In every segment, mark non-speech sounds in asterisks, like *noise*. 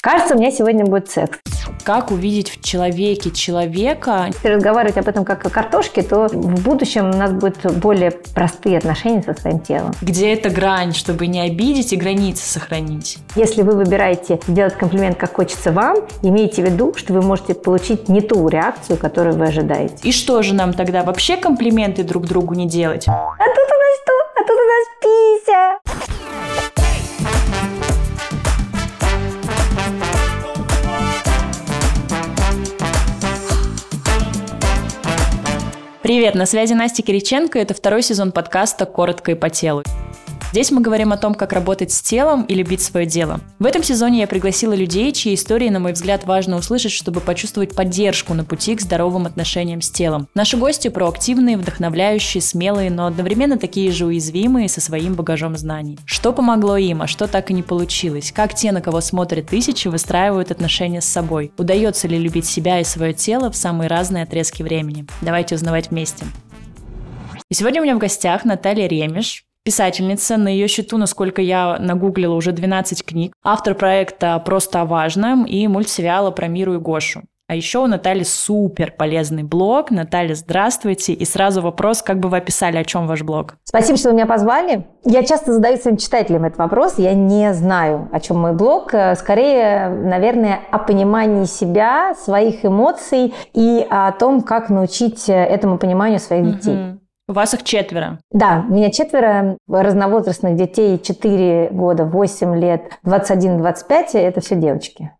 Кажется, у меня сегодня будет секс. Как увидеть в человеке человека? Если разговаривать об этом как о картошке, то в будущем у нас будут более простые отношения со своим телом. Где эта грань, чтобы не обидеть и границы сохранить? Если вы выбираете делать комплимент, как хочется вам, имейте в виду, что вы можете получить не ту реакцию, которую вы ожидаете. И что же нам тогда вообще комплименты друг другу не делать? А тут у нас что? А тут у нас пися. Привет, на связи Настя Кириченко, это второй сезон подкаста «Коротко и по телу». Здесь мы говорим о том, как работать с телом и любить свое дело. В этом сезоне я пригласила людей, чьи истории, на мой взгляд, важно услышать, чтобы почувствовать поддержку на пути к здоровым отношениям с телом. Наши гости проактивные, вдохновляющие, смелые, но одновременно такие же уязвимые со своим багажом знаний. Что помогло им, а что так и не получилось? Как те, на кого смотрят тысячи, выстраивают отношения с собой? Удается ли любить себя и свое тело в самые разные отрезки времени? Давайте узнавать вместе. И сегодня у меня в гостях Наталья Ремеш, писательница. На ее счету, насколько я нагуглила, уже 12 книг. Автор проекта «Просто о важном» и мультсериала про Миру и Гошу. А еще у Натальи супер полезный блог. Наталья, здравствуйте. И сразу вопрос, как бы вы описали, о чем ваш блог? Спасибо, что вы меня позвали. Я часто задаю своим читателям этот вопрос. Я не знаю, о чем мой блог. Скорее, наверное, о понимании себя, своих эмоций и о том, как научить этому пониманию своих детей. Mm-hmm. У вас их четверо. Да, у меня четверо разновозрастных детей, 4 года, 8 лет, 21-25, это все девочки.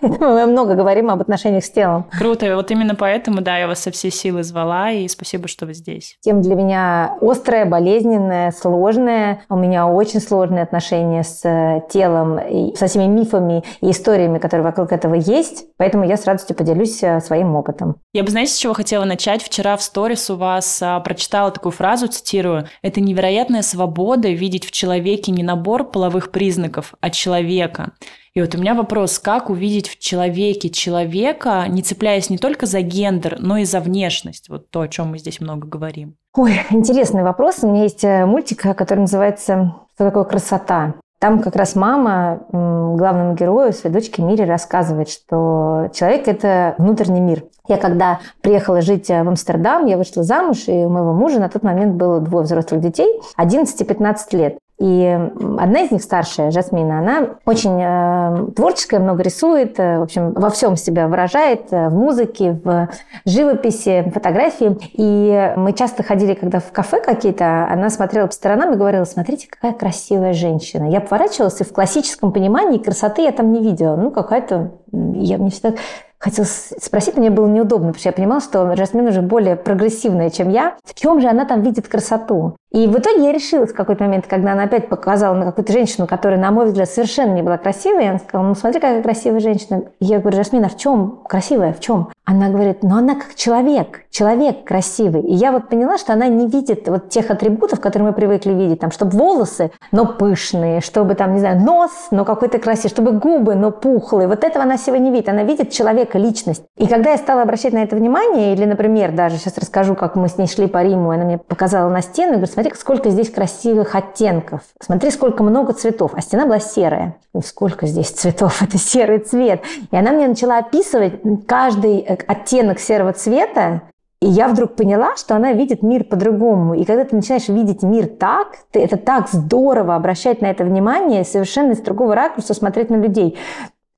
Поэтому мы много говорим об отношениях с телом. Круто. Вот именно поэтому, да, я вас со всей силы звала, и спасибо, что вы здесь. Тем для меня острая, болезненная, сложная. У меня очень сложные отношения с э, телом, и со всеми мифами и историями, которые вокруг этого есть. Поэтому я с радостью поделюсь э, своим опытом. Я бы, знаете, с чего хотела начать? Вчера в сторис у вас а, прочитала такую фразу, цитирую, «Это невероятная свобода видеть в человеке не набор половых признаков, а человека». И вот у меня вопрос, как увидеть в человеке человека, не цепляясь не только за гендер, но и за внешность, вот то, о чем мы здесь много говорим? Ой, интересный вопрос. У меня есть э, мультик, который называется «Что такое красота?». Там как раз мама главному герою, своей дочке Мире, рассказывает, что человек – это внутренний мир. Я когда приехала жить э, в Амстердам, я вышла замуж, и у моего мужа на тот момент было двое взрослых детей, 11 и 15 лет. И одна из них старшая, Жасмина, она очень э, творческая, много рисует, э, в общем, во всем себя выражает, э, в музыке, в живописи, фотографии. И мы часто ходили, когда в кафе какие-то, она смотрела по сторонам и говорила, смотрите, какая красивая женщина. Я поворачивалась, и в классическом понимании красоты я там не видела. Ну, какая-то... Я мне всегда хотела спросить, мне было неудобно, потому что я понимала, что Жасмин уже более прогрессивная, чем я. В чем же она там видит красоту? И в итоге я решилась в какой-то момент, когда она опять показала на какую-то женщину, которая, на мой взгляд, совершенно не была красивой, она сказала, ну смотри, какая красивая женщина. Я говорю, Жасмин, а в чем красивая, в чем? Она говорит, ну она как человек, человек красивый. И я вот поняла, что она не видит вот тех атрибутов, которые мы привыкли видеть, там, чтобы волосы, но пышные, чтобы там, не знаю, нос, но какой-то красивый, чтобы губы, но пухлые. Вот этого она сегодня не видит. Она видит человека, личность. И когда я стала обращать на это внимание, или, например, даже сейчас расскажу, как мы с ней шли по Риму, она мне показала на стену, и говорит, смотри, сколько здесь красивых оттенков. Смотри, сколько много цветов. А стена была серая. И сколько здесь цветов? *laughs* Это серый цвет. И она мне начала описывать каждый э, оттенок серого цвета, и я вдруг поняла, что она видит мир по-другому. И когда ты начинаешь видеть мир так, ты, это так здорово обращать на это внимание, совершенно из другого ракурса смотреть на людей.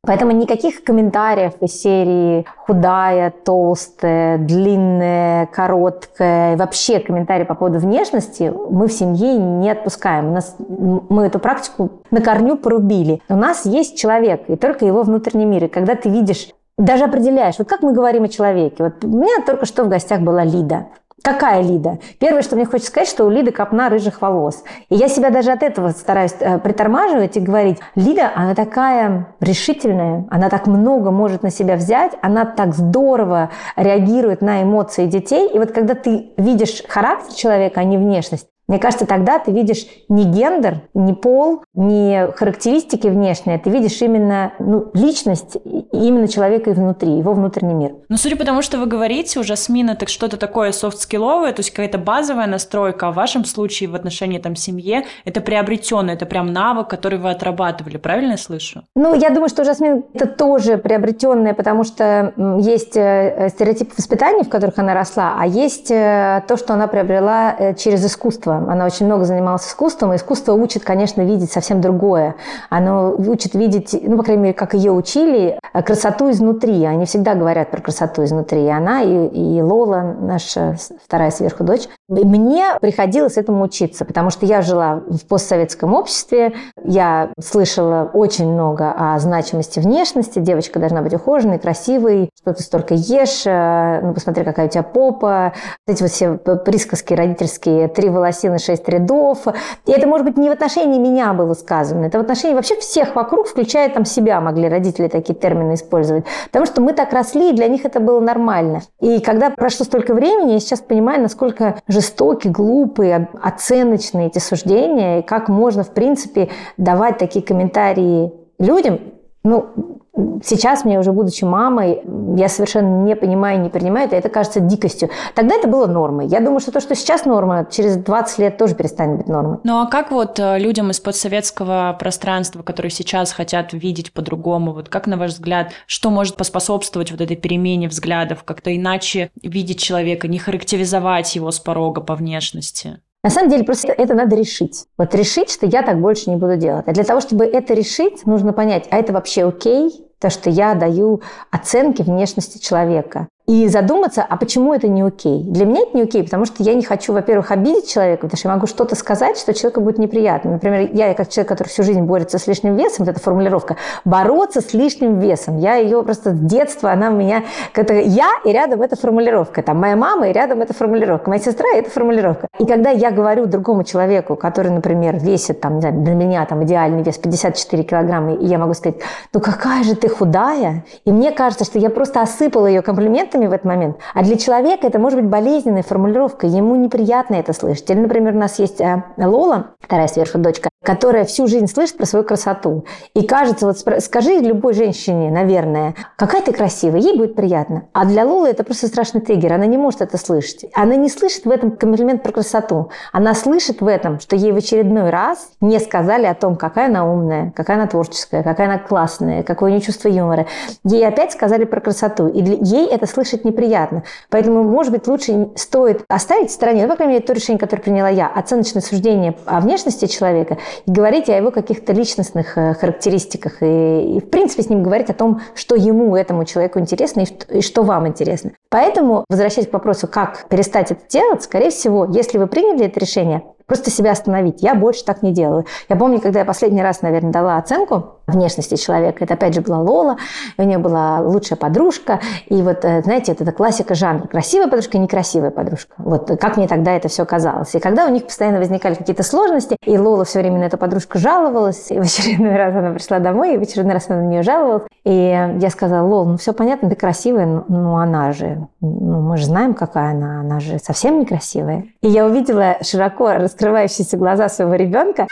Поэтому никаких комментариев из серии худая, толстая, длинная, короткая, вообще комментарии по поводу внешности мы в семье не отпускаем. У нас, мы эту практику на корню порубили. У нас есть человек, и только его внутренний мир. И когда ты видишь даже определяешь, вот как мы говорим о человеке. Вот у меня только что в гостях была Лида. Какая Лида? Первое, что мне хочется сказать, что у Лиды копна рыжих волос. И я себя даже от этого стараюсь э, притормаживать и говорить, Лида, она такая решительная, она так много может на себя взять, она так здорово реагирует на эмоции детей. И вот когда ты видишь характер человека, а не внешность, мне кажется, тогда ты видишь не гендер, не пол, не характеристики внешние, ты видишь именно ну, личность, именно человека и внутри, его внутренний мир. Ну, судя по тому, что вы говорите, у Жасмина так что-то такое софт-скилловое, то есть какая-то базовая настройка, а в вашем случае в отношении там семье это приобретенное, это прям навык, который вы отрабатывали, правильно я слышу? Ну, я думаю, что Жасмин это тоже приобретенное, потому что есть э, стереотипы воспитания, в которых она росла, а есть э, то, что она приобрела э, через искусство. Она очень много занималась искусством, и искусство учит, конечно, видеть совсем другое. Оно учит видеть, ну, по крайней мере, как ее учили, красоту изнутри. Они всегда говорят про красоту изнутри. И она, и, и Лола, наша вторая сверху дочь. Мне приходилось этому учиться, потому что я жила в постсоветском обществе, я слышала очень много о значимости внешности. Девочка должна быть ухоженной, красивой, что ты столько ешь, э, ну, посмотри, какая у тебя попа. Эти вот все присказки родительские, три волосины, шесть рядов. И это, может быть, не в отношении меня было сказано, это в отношении вообще всех вокруг, включая там себя, могли родители такие термины использовать. Потому что мы так росли, и для них это было нормально. И когда прошло столько времени, я сейчас понимаю, насколько жестокие, глупые, оценочные эти суждения, и как можно, в принципе, давать такие комментарии людям, ну, Сейчас мне уже будучи мамой, я совершенно не понимаю, не принимаю это, это кажется дикостью. Тогда это было нормой. Я думаю, что то, что сейчас норма, через 20 лет тоже перестанет быть нормой. Ну а как вот э, людям из подсоветского пространства, которые сейчас хотят видеть по-другому, вот как на ваш взгляд, что может поспособствовать вот этой перемене взглядов, как-то иначе видеть человека, не характеризовать его с порога по внешности? На самом деле просто это надо решить. Вот решить, что я так больше не буду делать. А для того, чтобы это решить, нужно понять, а это вообще окей, то, что я даю оценки внешности человека и задуматься, а почему это не окей. Для меня это не окей, потому что я не хочу, во-первых, обидеть человека, потому что я могу что-то сказать, что человеку будет неприятно. Например, я как человек, который всю жизнь борется с лишним весом, вот эта формулировка, бороться с лишним весом. Я ее просто с детства, она у меня, как я и рядом эта формулировка. Там моя мама и рядом эта формулировка. Моя сестра и эта формулировка. И когда я говорю другому человеку, который, например, весит, там, знаю, для меня там идеальный вес 54 килограмма, и я могу сказать, ну какая же ты худая, и мне кажется, что я просто осыпала ее комплиментами, в этот момент. А для человека это может быть болезненная формулировка, ему неприятно это слышать. Или, например, у нас есть э, Лола, вторая сверху дочка, которая всю жизнь слышит про свою красоту. И кажется, вот скажи любой женщине, наверное, какая ты красивая, ей будет приятно. А для Лолы это просто страшный триггер, она не может это слышать. Она не слышит в этом комплимент про красоту. Она слышит в этом, что ей в очередной раз не сказали о том, какая она умная, какая она творческая, какая она классная, какое у нее чувство юмора. Ей опять сказали про красоту. И ей это слышать неприятно. Поэтому, может быть, лучше стоит оставить в стороне, ну, по крайней мере, то решение, которое приняла я, оценочное суждение о внешности человека и говорить о его каких-то личностных э, характеристиках и, и, в принципе, с ним говорить о том, что ему, этому человеку интересно и, и что вам интересно. Поэтому, возвращаясь к вопросу, как перестать это делать, скорее всего, если вы приняли это решение, Просто себя остановить. Я больше так не делаю. Я помню, когда я последний раз, наверное, дала оценку внешности человека, это опять же была Лола, у нее была лучшая подружка, и вот, э, знаете, это, классика жанра. Красивая подружка и некрасивая подружка. Вот как мне тогда это все казалось. И когда у них постоянно возникали какие-то сложности, и Лола все время на эту подружку жаловалась, и в очередной раз она пришла домой, и в очередной раз она на нее жаловалась, и я сказала, Лол, ну все понятно, ты красивая, но ну она же, ну мы же знаем, какая она, она же совсем некрасивая. И я увидела широко раскрывающиеся глаза своего ребенка.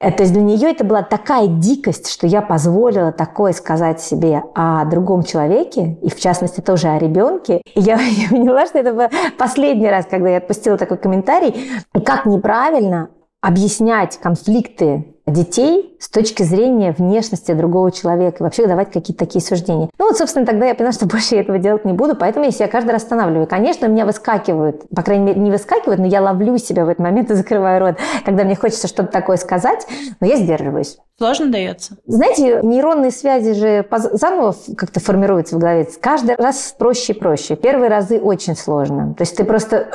Э, то есть для нее это была такая дикость, что я позволила такое сказать себе о другом человеке, и в частности тоже о ребенке. И я, *laughs* я поняла, что это был последний раз, когда я отпустила такой комментарий, как неправильно объяснять конфликты детей с точки зрения внешности другого человека и вообще давать какие-то такие суждения. Ну вот, собственно, тогда я поняла, что *laughs* больше я этого делать не буду, поэтому я себя каждый раз останавливаю. Конечно, у меня выскакивают, по крайней мере, не выскакивают, но я ловлю себя в этот момент и закрываю рот, когда мне хочется что-то такое сказать, но я сдерживаюсь. Сложно дается? Знаете, нейронные связи же заново как-то формируются в голове. Каждый раз проще и проще. Первые разы очень сложно. То есть ты просто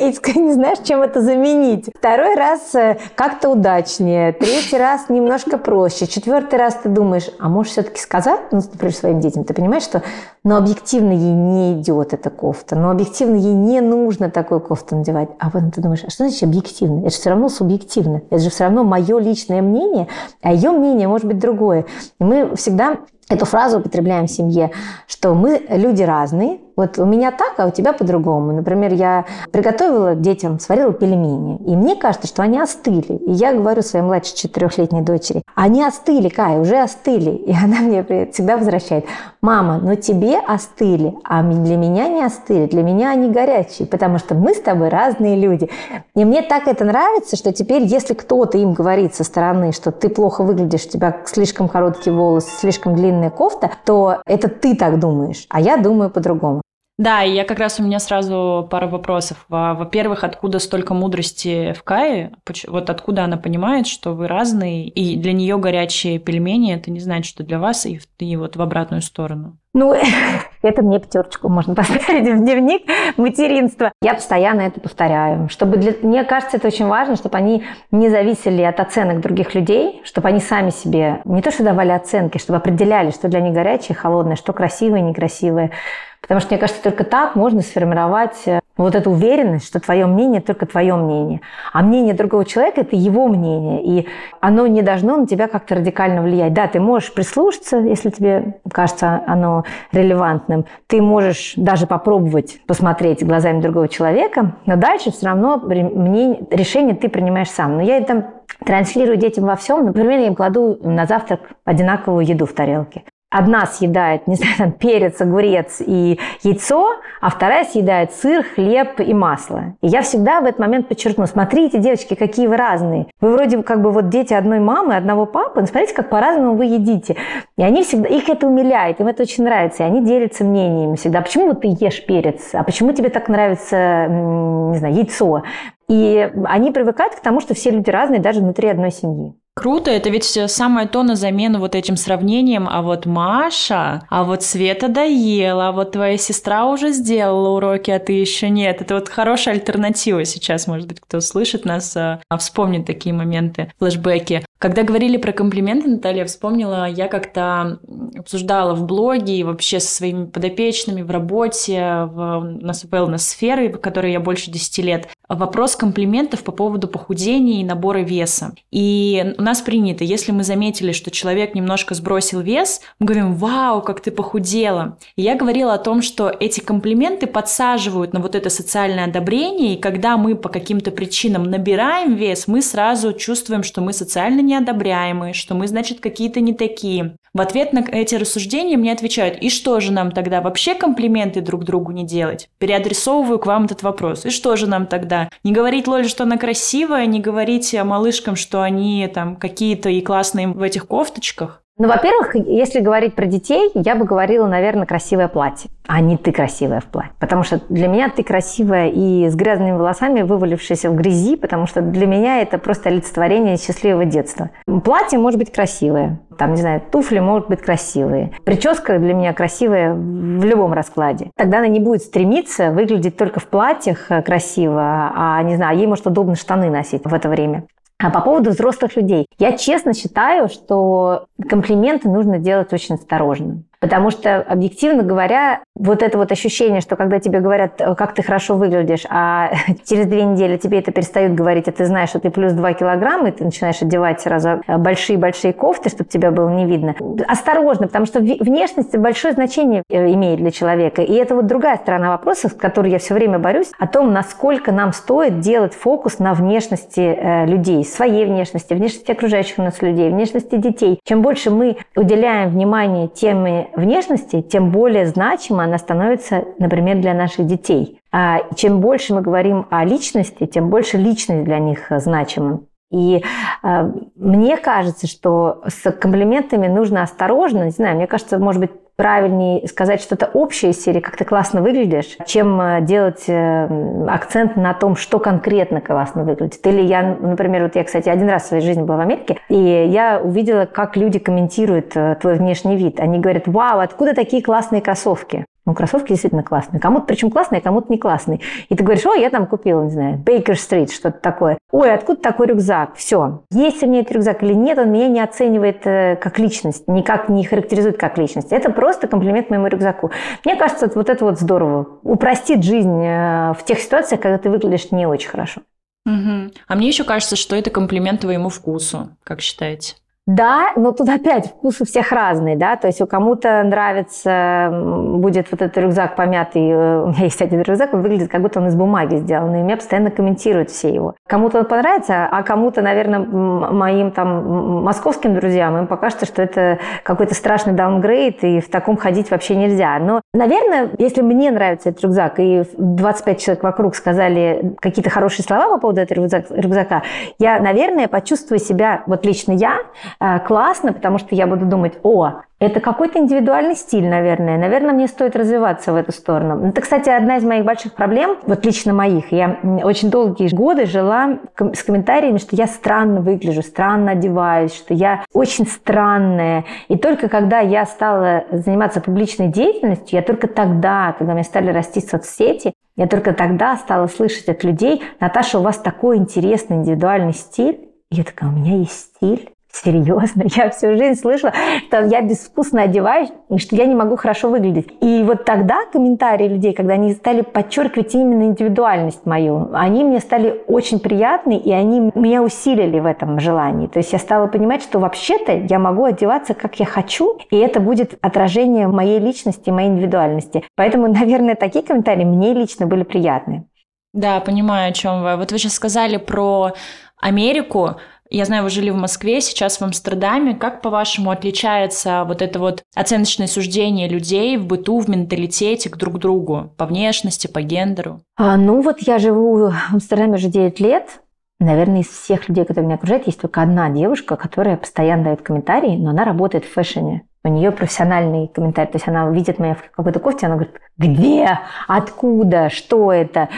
и *laughs* не знаешь, чем это заменить. Второй раз э, как-то удачнее, третий раз немножко проще, четвертый раз ты думаешь, а можешь все-таки сказать, ну, например, своим детям, ты понимаешь, что но ну, объективно ей не идет эта кофта, но объективно ей не нужно такую кофту надевать. А потом ты думаешь, а что значит объективно? Это же все равно субъективно. Это же все равно мое личное мнение, а ее мнение может быть другое. И мы всегда эту фразу употребляем в семье, что мы люди разные, вот у меня так, а у тебя по-другому. Например, я приготовила детям, сварила пельмени, и мне кажется, что они остыли. И я говорю своей младшей четырехлетней дочери, они остыли, Кай, уже остыли. И она мне всегда возвращает, мама, но тебе остыли, а для меня не остыли, для меня они горячие, потому что мы с тобой разные люди. И мне так это нравится, что теперь, если кто-то им говорит со стороны, что ты плохо выглядишь, у тебя слишком короткие волосы, слишком длинная кофта, то это ты так думаешь, а я думаю по-другому. Да, и я как раз у меня сразу пара вопросов. Во-первых, откуда столько мудрости в Кае? Вот откуда она понимает, что вы разные, и для нее горячие пельмени это не значит, что для вас, и, и вот в обратную сторону. Ну, *laughs* это мне пятерочку можно поставить в дневник материнства. Я постоянно это повторяю. Чтобы для... Мне кажется, это очень важно, чтобы они не зависели от оценок других людей, чтобы они сами себе не то что давали оценки, чтобы определяли, что для них горячее, холодное, что красивое, некрасивое. Потому что, мне кажется, только так можно сформировать э, вот эту уверенность, что твое мнение только твое мнение. А мнение другого человека – это его мнение. И оно не должно на тебя как-то радикально влиять. Да, ты можешь прислушаться, если тебе кажется оно релевантным. Ты можешь даже попробовать посмотреть глазами другого человека, но дальше все равно мнение, решение ты принимаешь сам. Но я это транслирую детям во всем. Например, я им кладу на завтрак одинаковую еду в тарелке одна съедает, не знаю, там, перец, огурец и яйцо, а вторая съедает сыр, хлеб и масло. И я всегда в этот момент подчеркну, смотрите, девочки, какие вы разные. Вы вроде как бы вот дети одной мамы, одного папы, но смотрите, как по-разному вы едите. И они всегда, их это умиляет, им это очень нравится, и они делятся мнениями всегда. Почему вот ты ешь перец? А почему тебе так нравится, не знаю, яйцо? И они привыкают к тому, что все люди разные даже внутри одной семьи. Круто, это ведь самое то на замену вот этим сравнением, а вот Маша, а вот Света доела, а вот твоя сестра уже сделала уроки, а ты еще нет. Это вот хорошая альтернатива сейчас, может быть, кто слышит нас, а, вспомнит такие моменты, флешбеки. Когда говорили про комплименты, Наталья, вспомнила, я как-то обсуждала в блоге и вообще со своими подопечными в работе, в, у нас wellness-сферы, в которой я больше 10 лет, вопрос комплиментов по поводу похудения и набора веса. И у нас принято, если мы заметили, что человек немножко сбросил вес, мы говорим, вау, как ты похудела. И я говорила о том, что эти комплименты подсаживают на вот это социальное одобрение, и когда мы по каким-то причинам набираем вес, мы сразу чувствуем, что мы социально неодобряемые, что мы, значит, какие-то не такие. В ответ на эти рассуждения мне отвечают, и что же нам тогда вообще комплименты друг другу не делать? Переадресовываю к вам этот вопрос. И что же нам тогда? Не говорить Лоле, что она красивая, не говорить малышкам, что они там какие-то и классные в этих кофточках? Ну, во-первых, если говорить про детей, я бы говорила, наверное, красивое платье, а не ты красивая в платье. Потому что для меня ты красивая и с грязными волосами, вывалившаяся в грязи, потому что для меня это просто олицетворение счастливого детства. Платье может быть красивое, там, не знаю, туфли могут быть красивые. Прическа для меня красивая в любом раскладе. Тогда она не будет стремиться выглядеть только в платьях э, красиво, а, не знаю, ей может удобно штаны носить в это время. А по поводу взрослых людей. Я честно считаю, что комплименты нужно делать очень осторожно. Потому что, объективно говоря, вот это вот ощущение, что когда тебе говорят, «Э, как ты хорошо выглядишь, а *laughs* через две недели тебе это перестают говорить, а ты знаешь, что ты плюс 2 килограмма, и ты начинаешь одевать сразу большие-большие кофты, чтобы тебя было не видно. Осторожно, потому что внешность большое значение э, имеет для человека. И это вот другая сторона вопроса, с которой я все время борюсь, о том, насколько нам стоит делать фокус на внешности э, людей, своей внешности, внешности окружающих нас людей, внешности детей. Чем больше мы уделяем внимание теме внешности, тем более значима она становится, например, для наших детей. А чем больше мы говорим о личности, тем больше личность для них значима. И э, мне кажется, что с комплиментами нужно осторожно. Не знаю, мне кажется, может быть, правильнее сказать что-то общее из серии, как ты классно выглядишь, чем э, делать э, акцент на том, что конкретно классно выглядит. Или я, например, вот я, кстати, один раз в своей жизни была в Америке, и я увидела, как люди комментируют э, твой внешний вид. Они говорят, вау, откуда такие классные кроссовки? Ну, кроссовки действительно классные. Кому-то причем классные, а кому-то не классные. И ты говоришь, о, я там купила, не знаю, Бейкер Стрит, что-то такое. Ой, откуда такой рюкзак? Все. Есть у меня этот рюкзак или нет, он меня не оценивает э, как личность, никак не характеризует как личность. Это просто комплимент моему рюкзаку. Мне кажется, вот это вот здорово. Упростит жизнь э, в тех ситуациях, когда ты выглядишь не очень хорошо. Угу. А мне еще кажется, что это комплимент твоему вкусу, как считаете? Да, но тут опять вкус у всех разный, да, то есть у кому-то нравится, будет вот этот рюкзак помятый, э, у меня есть один рюкзак, он выглядит, как будто он из бумаги сделан, и меня постоянно комментируют все его. Кому-то он понравится, а кому-то, наверное, моим там московским друзьям, им покажется, что это какой-то страшный даунгрейд, и в таком ходить вообще нельзя. Но, наверное, если мне нравится этот рюкзак, и 25 человек вокруг сказали какие-то хорошие слова по поводу этого рюкзака, я, наверное, почувствую себя, вот лично я, классно, потому что я буду думать, о, это какой-то индивидуальный стиль, наверное. Наверное, мне стоит развиваться в эту сторону. Это, кстати, одна из моих больших проблем, вот лично моих. Я очень долгие годы жила с комментариями, что я странно выгляжу, странно одеваюсь, что я очень странная. И только когда я стала заниматься публичной деятельностью, я только тогда, когда мне стали расти соцсети, я только тогда стала слышать от людей, Наташа, у вас такой интересный индивидуальный стиль. И я такая, у меня есть стиль. Серьезно, я всю жизнь слышала, что я безвкусно одеваюсь и что я не могу хорошо выглядеть. И вот тогда комментарии людей, когда они стали подчеркивать именно индивидуальность мою, они мне стали очень приятны, и они меня усилили в этом желании. То есть я стала понимать, что вообще-то я могу одеваться, как я хочу, и это будет отражение моей личности, моей индивидуальности. Поэтому, наверное, такие комментарии мне лично были приятны. Да, понимаю, о чем вы. Вот вы сейчас сказали про Америку. Я знаю, вы жили в Москве, сейчас в Амстердаме. Как, по-вашему, отличается вот это вот оценочное суждение людей в быту, в менталитете к друг другу? По внешности, по гендеру? А, ну вот я живу в Амстердаме уже 9 лет. Наверное, из всех людей, которые меня окружают, есть только одна девушка, которая постоянно дает комментарии, но она работает в фэшне. У нее профессиональный комментарий. То есть она видит меня в какой-то кофте, она говорит, где, откуда, что это.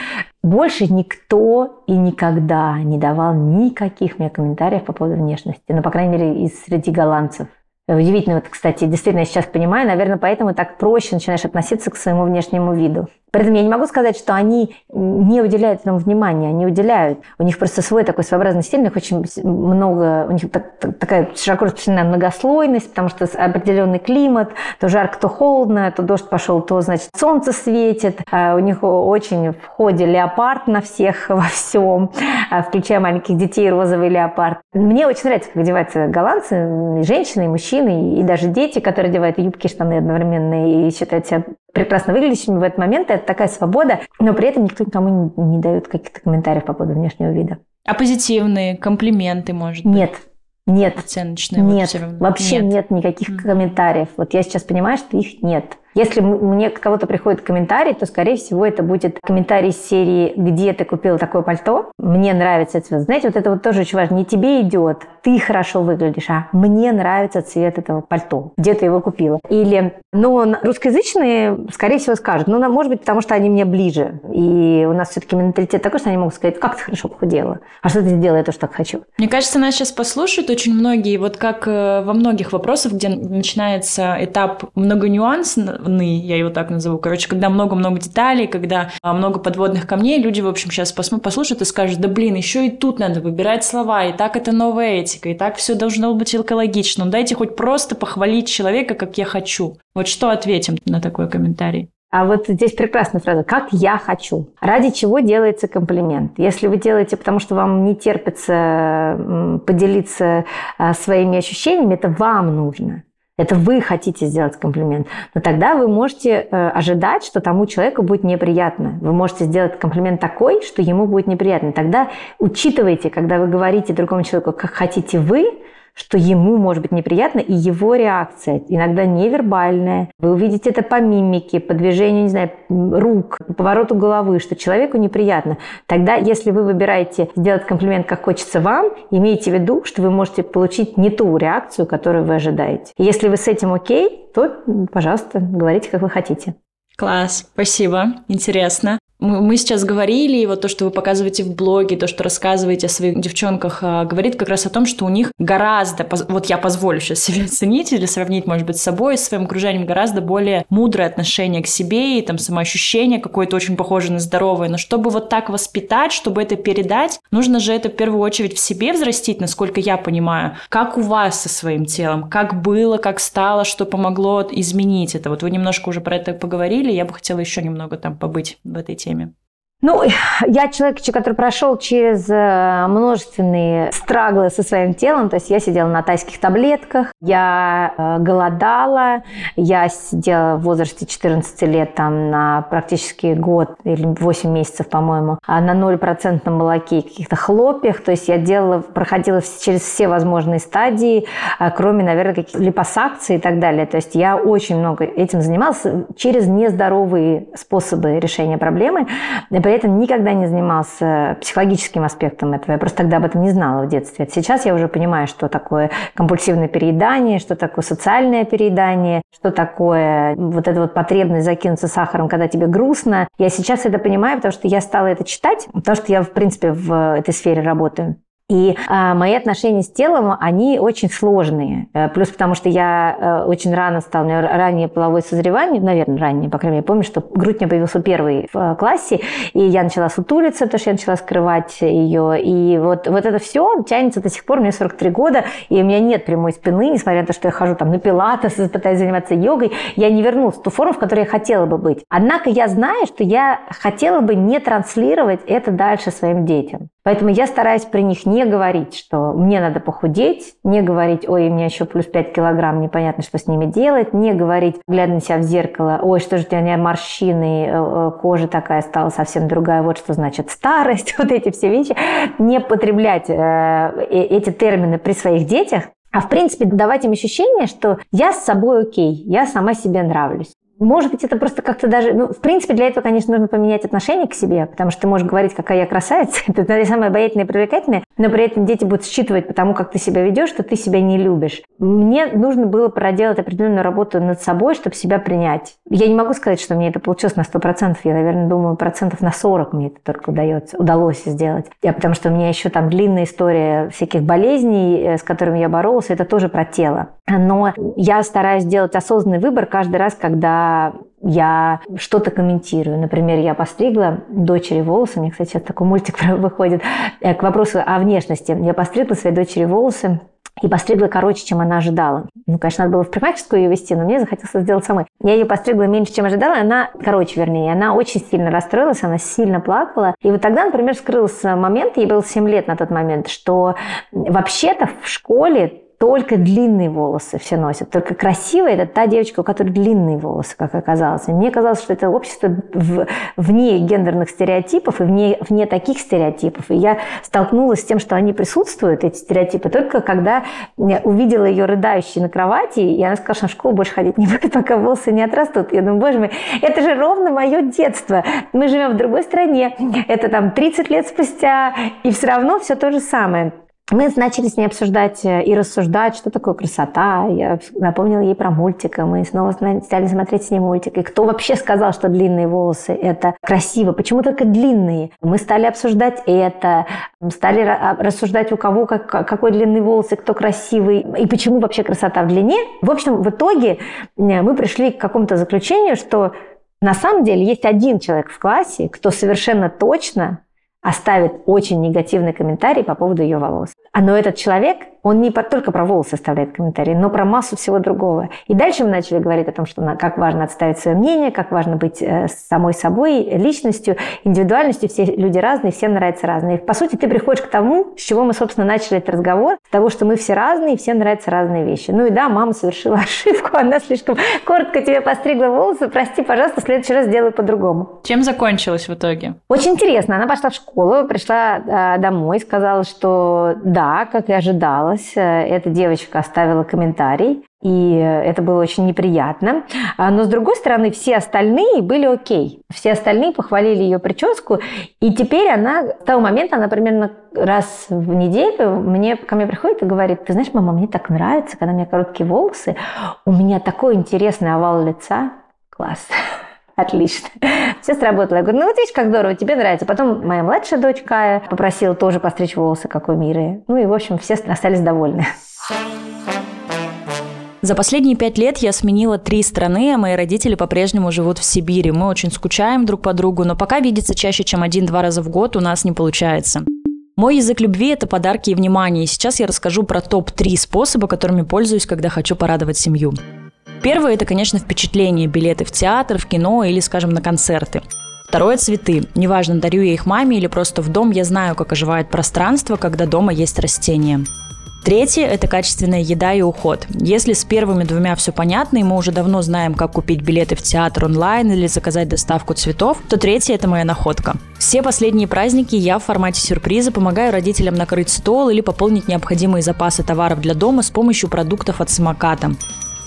Больше никто и никогда не давал никаких мне комментариев по поводу внешности. Ну, по крайней мере, из среди голландцев. Удивительно, вот, кстати, действительно, я сейчас понимаю, наверное, поэтому так проще начинаешь относиться к своему внешнему виду. При этом я не могу сказать, что они не уделяют этому внимания, они уделяют. У них просто свой такой своеобразный стиль, у них очень много, у них так, такая широко распространенная многослойность, потому что определенный климат, то жарко, то холодно, то дождь пошел, то, значит, солнце светит. А у них очень в ходе леопард на всех *laughs* во всем, а включая маленьких детей, розовый леопард. Мне очень нравится, как одеваются голландцы, и женщины, и мужчины, и даже дети, которые одевают юбки, штаны одновременно и считают себя прекрасно выглядящими в этот момент. Это такая свобода, но при этом никто никому не, не дает каких-то комментариев по поводу внешнего вида. А позитивные комплименты, может быть? Нет. Нет. Оценочные? Нет. Вот вообще нет. нет никаких mm-hmm. комментариев. Вот я сейчас понимаю, что их нет. Если мне к кого-то приходит комментарий, то, скорее всего, это будет комментарий из серии «Где ты купил такое пальто?» Мне нравится цвет. Знаете, вот это вот тоже очень важно. Не тебе идет, ты хорошо выглядишь, а мне нравится цвет этого пальто. Где ты его купила? Или, ну, русскоязычные, скорее всего, скажут. Ну, может быть, потому что они мне ближе. И у нас все-таки менталитет такой, что они могут сказать, как ты хорошо похудела. А что ты сделала, я тоже так хочу. Мне кажется, нас сейчас послушают очень многие, вот как э, во многих вопросах, где начинается этап много нюансов, ны, я его так назову. Короче, когда много-много деталей, когда а, много подводных камней, люди, в общем, сейчас послушают и скажут, да блин, еще и тут надо выбирать слова, и так это новая этика, и так все должно быть экологично. Ну, дайте хоть просто похвалить человека, как я хочу. Вот что ответим на такой комментарий? А вот здесь прекрасная фраза «как я хочу». Ради чего делается комплимент? Если вы делаете, потому что вам не терпится поделиться а, своими ощущениями, это вам нужно. Это вы хотите сделать комплимент. Но тогда вы можете э, ожидать, что тому человеку будет неприятно. Вы можете сделать комплимент такой, что ему будет неприятно. Тогда учитывайте, когда вы говорите другому человеку, как хотите вы, что ему может быть неприятно, и его реакция, иногда невербальная. Вы увидите это по мимике, по движению, не знаю, рук, по повороту головы, что человеку неприятно. Тогда, если вы выбираете сделать комплимент, как хочется вам, имейте в виду, что вы можете получить не ту реакцию, которую вы ожидаете. Если вы с этим окей, то, пожалуйста, говорите, как вы хотите. Класс, спасибо, интересно. Мы сейчас говорили, и вот то, что вы показываете в блоге, то, что рассказываете о своих девчонках, а, говорит как раз о том, что у них гораздо, вот я позволю сейчас себе *laughs* оценить или сравнить, может быть, с собой, с своим окружением, гораздо более мудрое отношение к себе и там самоощущение какое-то очень похоже на здоровое. Но чтобы вот так воспитать, чтобы это передать, нужно же это в первую очередь в себе взрастить, насколько я понимаю. Как у вас со своим телом? Как было, как стало, что помогло изменить это? Вот вы немножко уже про это поговорили, я бы хотела еще немного там побыть в этой теме теме? Ну, я человек, который прошел через э, множественные страглы со своим телом. То есть я сидела на тайских таблетках, я э, голодала, я сидела в возрасте 14 лет там на практически год или 8 месяцев, по-моему, а на 0% молоке и каких-то хлопьях. То есть я делала, проходила через все возможные стадии, э, кроме, наверное, каких-то липосакций и так далее. То есть я очень много этим занималась через нездоровые способы решения проблемы. При этом никогда не занимался психологическим аспектом этого. Я просто тогда об этом не знала в детстве. Сейчас я уже понимаю, что такое компульсивное переедание, что такое социальное переедание, что такое вот эта вот потребность закинуться сахаром, когда тебе грустно. Я сейчас это понимаю, потому что я стала это читать, потому что я, в принципе, в этой сфере работаю. И а, мои отношения с телом, они очень сложные. Э, плюс потому, что я а, очень рано стала, у меня раннее половое созревание, наверное, раннее, по крайней мере, помню, что грудь у меня появился первый в а, классе, и я начала сутулиться, потому что я начала скрывать ее. И вот, вот это все тянется до сих пор, мне 43 года, и у меня нет прямой спины, несмотря на то, что я хожу там на пилатес, *laughs* пытаюсь заниматься йогой, я не вернулась в ту форму, в которой я хотела бы быть. Однако я знаю, что я хотела бы не транслировать это дальше своим детям. Поэтому я стараюсь при них не говорить, что мне надо похудеть, не говорить, ой, у меня еще плюс 5 килограмм, непонятно, что с ними делать, не говорить, глядя на себя в зеркало, ой, что же у меня морщины, э, э, кожа такая стала совсем другая, вот что значит старость, *laughs* вот эти все вещи. Не потреблять э, эти термины при своих детях, а в принципе давать им ощущение, что я с собой окей, я сама себе нравлюсь. Может быть, это просто как-то даже... Ну, в принципе, для этого, конечно, нужно поменять отношение к себе, потому что ты можешь говорить, какая я красавица, *laughs* наверное, самое обаятельное и привлекательное, но при этом дети будут считывать потому, как ты себя ведешь, что ты себя не любишь. Мне нужно было проделать определенную работу над собой, чтобы себя принять. Я не могу сказать, что мне это получилось на 100%. Я, наверное, думаю, процентов на 40 мне это только удается, удалось сделать. Я, потому что у меня еще там длинная история всяких болезней, э, с которыми я боролась, это тоже про тело. Но я стараюсь делать осознанный выбор каждый раз, когда я что-то комментирую. Например, я постригла дочери волосы. Меня, кстати, сейчас такой мультик *laughs* выходит э, к вопросу о внешности. Я постригла своей дочери волосы и постригла короче, чем она ожидала. Ну, конечно, надо было в парикмахерскую ее вести, но мне захотелось сделать самой. Я ее постригла меньше, чем ожидала, она, короче, вернее, она очень сильно расстроилась, она сильно плакала. И вот тогда, например, скрылся момент, ей было 7 лет на тот момент, что вообще-то в школе только длинные волосы все носят. Только красивая – это та девочка, у которой длинные волосы, как оказалось. И мне казалось, что это общество в, вне гендерных стереотипов и вне, вне таких стереотипов. И я столкнулась с тем, что они присутствуют, эти стереотипы, только когда увидела ее рыдающей на кровати, и она сказала, что в школу больше ходить не *laughs* будет, пока волосы не отрастут. Я думаю, боже мой, это же ровно мое детство. Мы живем в другой стране, это там 30 лет спустя, и все равно все то же самое. Мы начали с ней обсуждать э, и рассуждать, что такое красота. Я напомнила ей про мультик, мы снова стали смотреть с ней мультик. И кто вообще сказал, что длинные волосы – это красиво? Почему только длинные? Мы стали обсуждать это, стали а, рассуждать, у кого как, какой длинный волосы, кто красивый, и почему вообще красота в длине. В общем, в итоге мы пришли к какому-то заключению, что на самом деле есть один человек в классе, кто совершенно точно оставит очень негативный комментарий по поводу ее волос. А но этот человек он не только про волосы оставляет комментарии, но про массу всего другого. И дальше мы начали говорить о том, что как важно отставить свое мнение, как важно быть э, самой собой, личностью, индивидуальностью. Все люди разные, всем нравится разные. И, по сути, ты приходишь к тому, с чего мы, собственно, начали этот разговор, с того, что мы все разные, и всем нравятся разные вещи. Ну и да, мама совершила *laughs* ошибку, она слишком коротко тебе постригла волосы, прости, пожалуйста, в следующий раз сделаю по-другому. Чем закончилось в итоге? Очень интересно. Она пошла в школу, пришла э, домой, сказала, что да, как и ожидала, понравилось. Эта девочка оставила комментарий, и это было очень неприятно. А, но, с другой стороны, все остальные были окей. Все остальные похвалили ее прическу, и теперь она, с того момента, она примерно раз в неделю мне, ко мне приходит и говорит, ты знаешь, мама, мне так нравится, когда у меня короткие волосы, у меня такой интересный овал лица. Класс. Отлично. *laughs* Все сработало. Я говорю, ну вот видишь, как здорово, тебе нравится. Потом моя младшая дочь Кая попросила тоже постричь волосы, как у Миры. Ну и, в общем, все остались довольны. За последние пять лет я сменила три страны, а мои родители по-прежнему живут в Сибири. Мы очень скучаем друг по другу, но пока видеться чаще, чем один-два раза в год у нас не получается. Мой язык любви – это подарки и внимание. И сейчас я расскажу про топ-3 способа, которыми пользуюсь, когда хочу порадовать семью. Первое – это, конечно, впечатление, билеты в театр, в кино или, скажем, на концерты. Второе – цветы. Неважно, дарю я их маме или просто в дом, я знаю, как оживает пространство, когда дома есть растения. Третье – это качественная еда и уход. Если с первыми двумя все понятно, и мы уже давно знаем, как купить билеты в театр онлайн или заказать доставку цветов, то третье – это моя находка. Все последние праздники я в формате сюрприза помогаю родителям накрыть стол или пополнить необходимые запасы товаров для дома с помощью продуктов от самоката.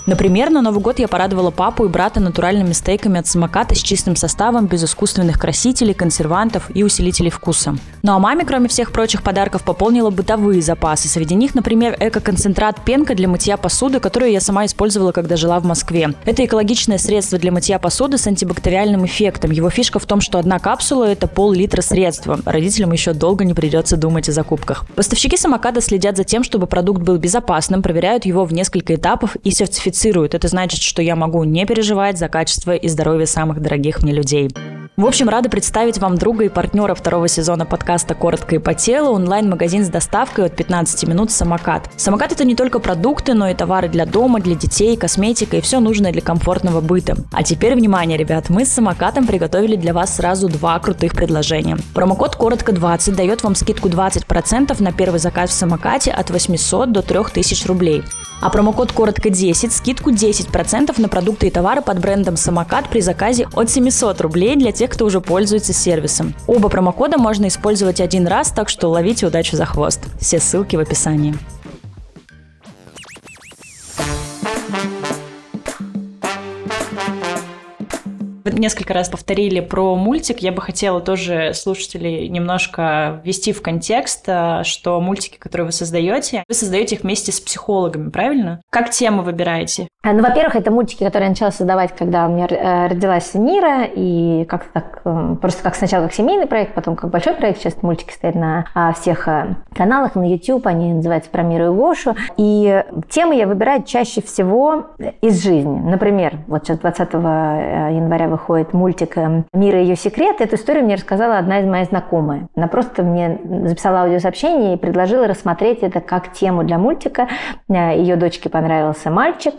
Например, на Новый год я порадовала папу и брата натуральными стейками от самоката с чистым составом, без искусственных красителей, консервантов и усилителей вкуса. Ну а маме, кроме всех прочих подарков, пополнила бытовые запасы. Среди них, например, эко-концентрат пенка для мытья посуды, которую я сама использовала, когда жила в Москве. Это экологичное средство для мытья посуды с антибактериальным эффектом. Его фишка в том, что одна капсула – это пол-литра средства. Родителям еще долго не придется думать о закупках. Поставщики самоката следят за тем, чтобы продукт был безопасным, проверяют его в несколько этапов и сертифицируют идентифицирует. Это значит, что я могу не переживать за качество и здоровье самых дорогих мне людей. В общем, рада представить вам друга и партнера второго сезона подкаста «Коротко и по телу» онлайн-магазин с доставкой от 15 минут «Самокат». «Самокат» — это не только продукты, но и товары для дома, для детей, косметика и все нужное для комфортного быта. А теперь, внимание, ребят, мы с «Самокатом» приготовили для вас сразу два крутых предложения. Промокод «Коротко20» дает вам скидку 20% на первый заказ в «Самокате» от 800 до 3000 рублей. А промокод «Коротко10» скидку 10% на продукты и товары под брендом «Самокат» при заказе от 700 рублей для тех, кто уже пользуется сервисом. Оба промокода можно использовать один раз, так что ловите удачу за хвост. Все ссылки в описании. Несколько раз повторили про мультик. Я бы хотела тоже слушателей немножко ввести в контекст, э, что мультики, которые вы создаете, вы создаете их вместе с психологами, правильно? Как тему выбираете? А, ну, во-первых, это мультики, которые я начала создавать, когда у меня э, родилась Мира, и как-то так, э, просто как сначала как семейный проект, потом как большой проект. Сейчас мультики стоят на а, всех каналах, на YouTube, они называются «Про Миру и Гошу». И темы я выбираю чаще всего из жизни. Например, вот сейчас 20 января выходит выходит мультик эм, «Мира и ее секрет». Эту историю мне рассказала одна из моих знакомых. Она просто мне записала аудиосообщение и предложила рассмотреть это как тему для мультика. Э, ее дочке понравился мальчик.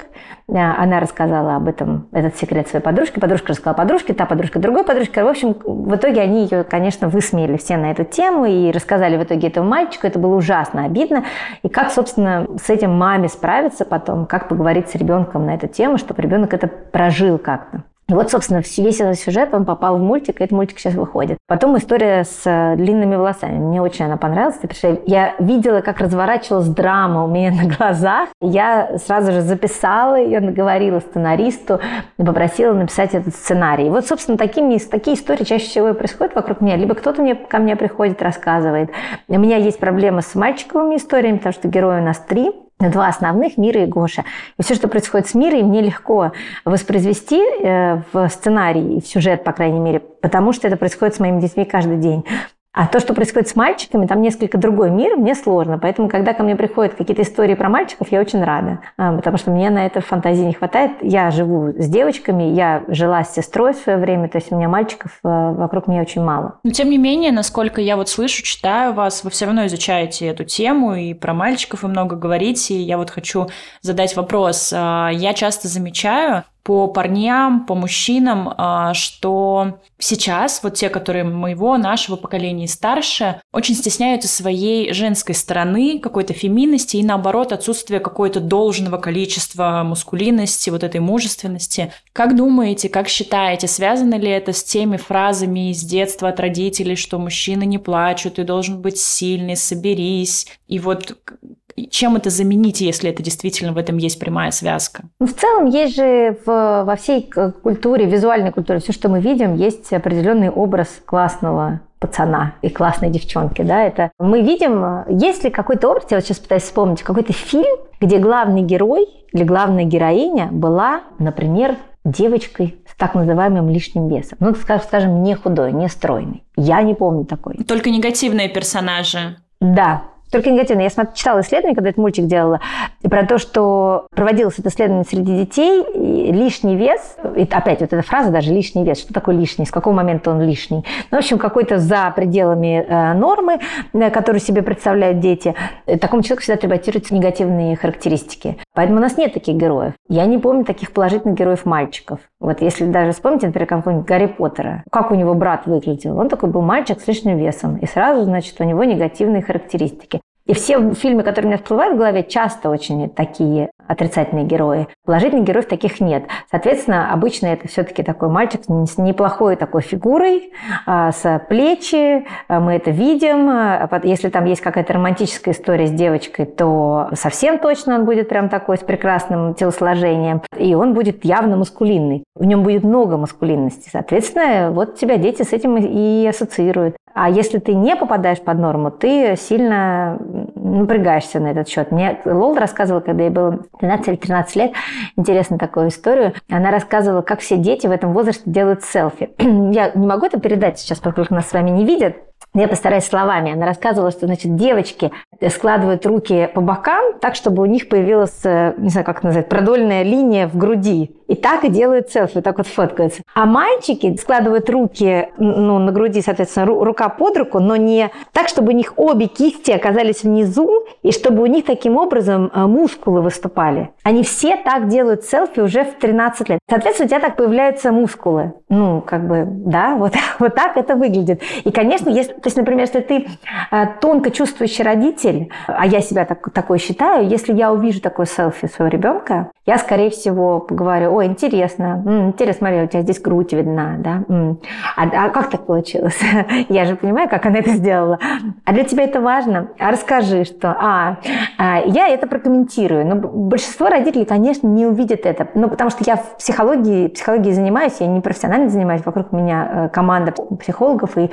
Э, она рассказала об этом, этот секрет своей подружке. Подружка рассказала подружке, та подружка другой подружке. В общем, в итоге они ее, конечно, высмеяли все на эту тему и рассказали в итоге этому мальчику. Это было ужасно обидно. И как, собственно, с этим маме справиться потом, как поговорить с ребенком на эту тему, чтобы ребенок это прожил как-то. Вот, собственно, весь этот сюжет, он попал в мультик, и этот мультик сейчас выходит. Потом история с э, длинными волосами. Мне очень она понравилась, потому что я видела, как разворачивалась драма у меня *laughs* на глазах. Я сразу же записала ее, наговорила сценаристу, попросила написать этот сценарий. И вот, собственно, такими, такие истории чаще всего и происходят вокруг меня. Либо кто-то мне, ко мне приходит, рассказывает. У меня есть проблемы с мальчиковыми историями, потому что герои у нас три два основных, Мира и Гоша. И все, что происходит с Мирой, мне легко воспроизвести э, в сценарий и в сюжет, по крайней мере, потому что это происходит с моими детьми каждый день. А то, что происходит с мальчиками, там несколько другой мир, мне сложно. Поэтому, когда ко мне приходят какие-то истории про мальчиков, я очень рада. А, потому что мне на это фантазии не хватает. Я живу с девочками, я жила с сестрой в свое время, то есть у меня мальчиков э, вокруг меня очень мало. Но тем не менее, насколько я вот слышу, читаю вас, вы все равно изучаете эту тему, и про мальчиков вы много говорите. И я вот хочу задать вопрос. А, я часто замечаю, по парням, по мужчинам, а, что сейчас вот те, которые моего, нашего поколения и старше, очень стесняются своей женской стороны, какой-то феминности и наоборот отсутствие какого-то должного количества мускулинности, вот этой мужественности. Как думаете, как считаете, связано ли это с теми фразами из детства от родителей, что мужчины не плачут, ты должен быть сильный, соберись. И вот чем это заменить, если это действительно в этом есть прямая связка? Ну, в целом есть же в, во всей культуре, визуальной культуре, все, что мы видим, есть определенный образ классного пацана и классной девчонки, да, это мы видим, есть ли какой-то образ, я вот сейчас пытаюсь вспомнить, какой-то фильм, где главный герой или главная героиня была, например, девочкой с так называемым лишним весом. Ну, скажем, не худой, не стройный. Я не помню такой. Только негативные персонажи. Да, только негативно. Я читала исследование, когда этот мультик делала, про то, что проводилось это исследование среди детей, и лишний вес, и опять вот эта фраза даже лишний вес, что такое лишний, с какого момента он лишний. Ну, в общем, какой-то за пределами э, нормы, э, которую себе представляют дети, э, такому человеку всегда атрибутируются негативные характеристики. Поэтому у нас нет таких героев. Я не помню таких положительных героев мальчиков. Вот если даже вспомните, например, какого-нибудь Гарри Поттера, как у него брат выглядел. Он такой был мальчик с лишним весом. И сразу, значит, у него негативные характеристики. И все фильмы, которые у меня всплывают в голове, часто очень такие отрицательные герои. Положительных героев таких нет. Соответственно, обычно это все-таки такой мальчик с неплохой такой фигурой, а, с плечи, а, мы это видим. А если там есть какая-то романтическая история с девочкой, то совсем точно он будет прям такой с прекрасным телосложением. И он будет явно маскулинный. В нем будет много маскулинности. Соответственно, вот тебя дети с этим и ассоциируют. А если ты не попадаешь под норму, ты сильно напрягаешься на этот счет. Мне Лол рассказывала, когда ей было 12 или 13 лет, интересную такую историю. Она рассказывала, как все дети в этом возрасте делают селфи. *clears throat* Я не могу это передать сейчас, поскольку нас с вами не видят, я постараюсь словами. Она рассказывала, что, значит, девочки складывают руки по бокам так, чтобы у них появилась, э, не знаю, как назвать, продольная линия в груди. И так и делают селфи, так вот фоткаются. А мальчики складывают руки ну, на груди, соответственно, рука под руку, но не так, чтобы у них обе кисти оказались внизу, и чтобы у них таким образом э, мускулы выступали. Они все так делают селфи уже в 13 лет. Соответственно, у тебя так появляются мускулы. Ну, как бы, да, вот, *laughs* вот так это выглядит. И, конечно, если, то есть, например, если ты э, тонко чувствующий родитель, а я себя так, такой считаю, если я увижу такое селфи своего ребенка, я, скорее всего, поговорю, ой, интересно, интересно, смотри, у тебя здесь грудь видна, да, а, а как так получилось? *laughs* я же понимаю, как она это сделала. А для тебя это важно? А расскажи, что, а, а я это прокомментирую. Но большинство родителей, конечно, не увидят это, ну, потому что я в психологии, психологией занимаюсь, я не профессионально занимаюсь, вокруг меня э, команда психологов, и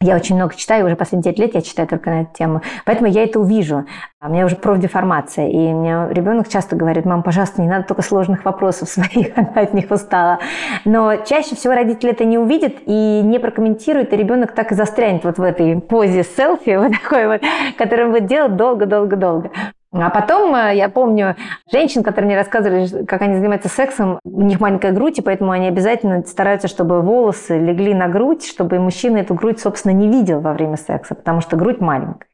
я очень много читаю, уже последние 9 лет я читаю только на эту тему. Поэтому я это увижу. У меня уже профдеформация. И мне ребенок часто говорит, мам, пожалуйста, не надо только сложных вопросов своих, *laughs* она от них устала. Но чаще всего родители это не увидят и не прокомментируют, и ребенок так и застрянет вот в этой позе селфи, *laughs* вот такой вот, который он будет делать долго-долго-долго. А потом э, я помню женщин, которые мне рассказывали, как они занимаются сексом, у них маленькая грудь, и поэтому они обязательно стараются, чтобы волосы легли на грудь, чтобы мужчина эту грудь, собственно, не видел во время секса, потому что грудь маленькая.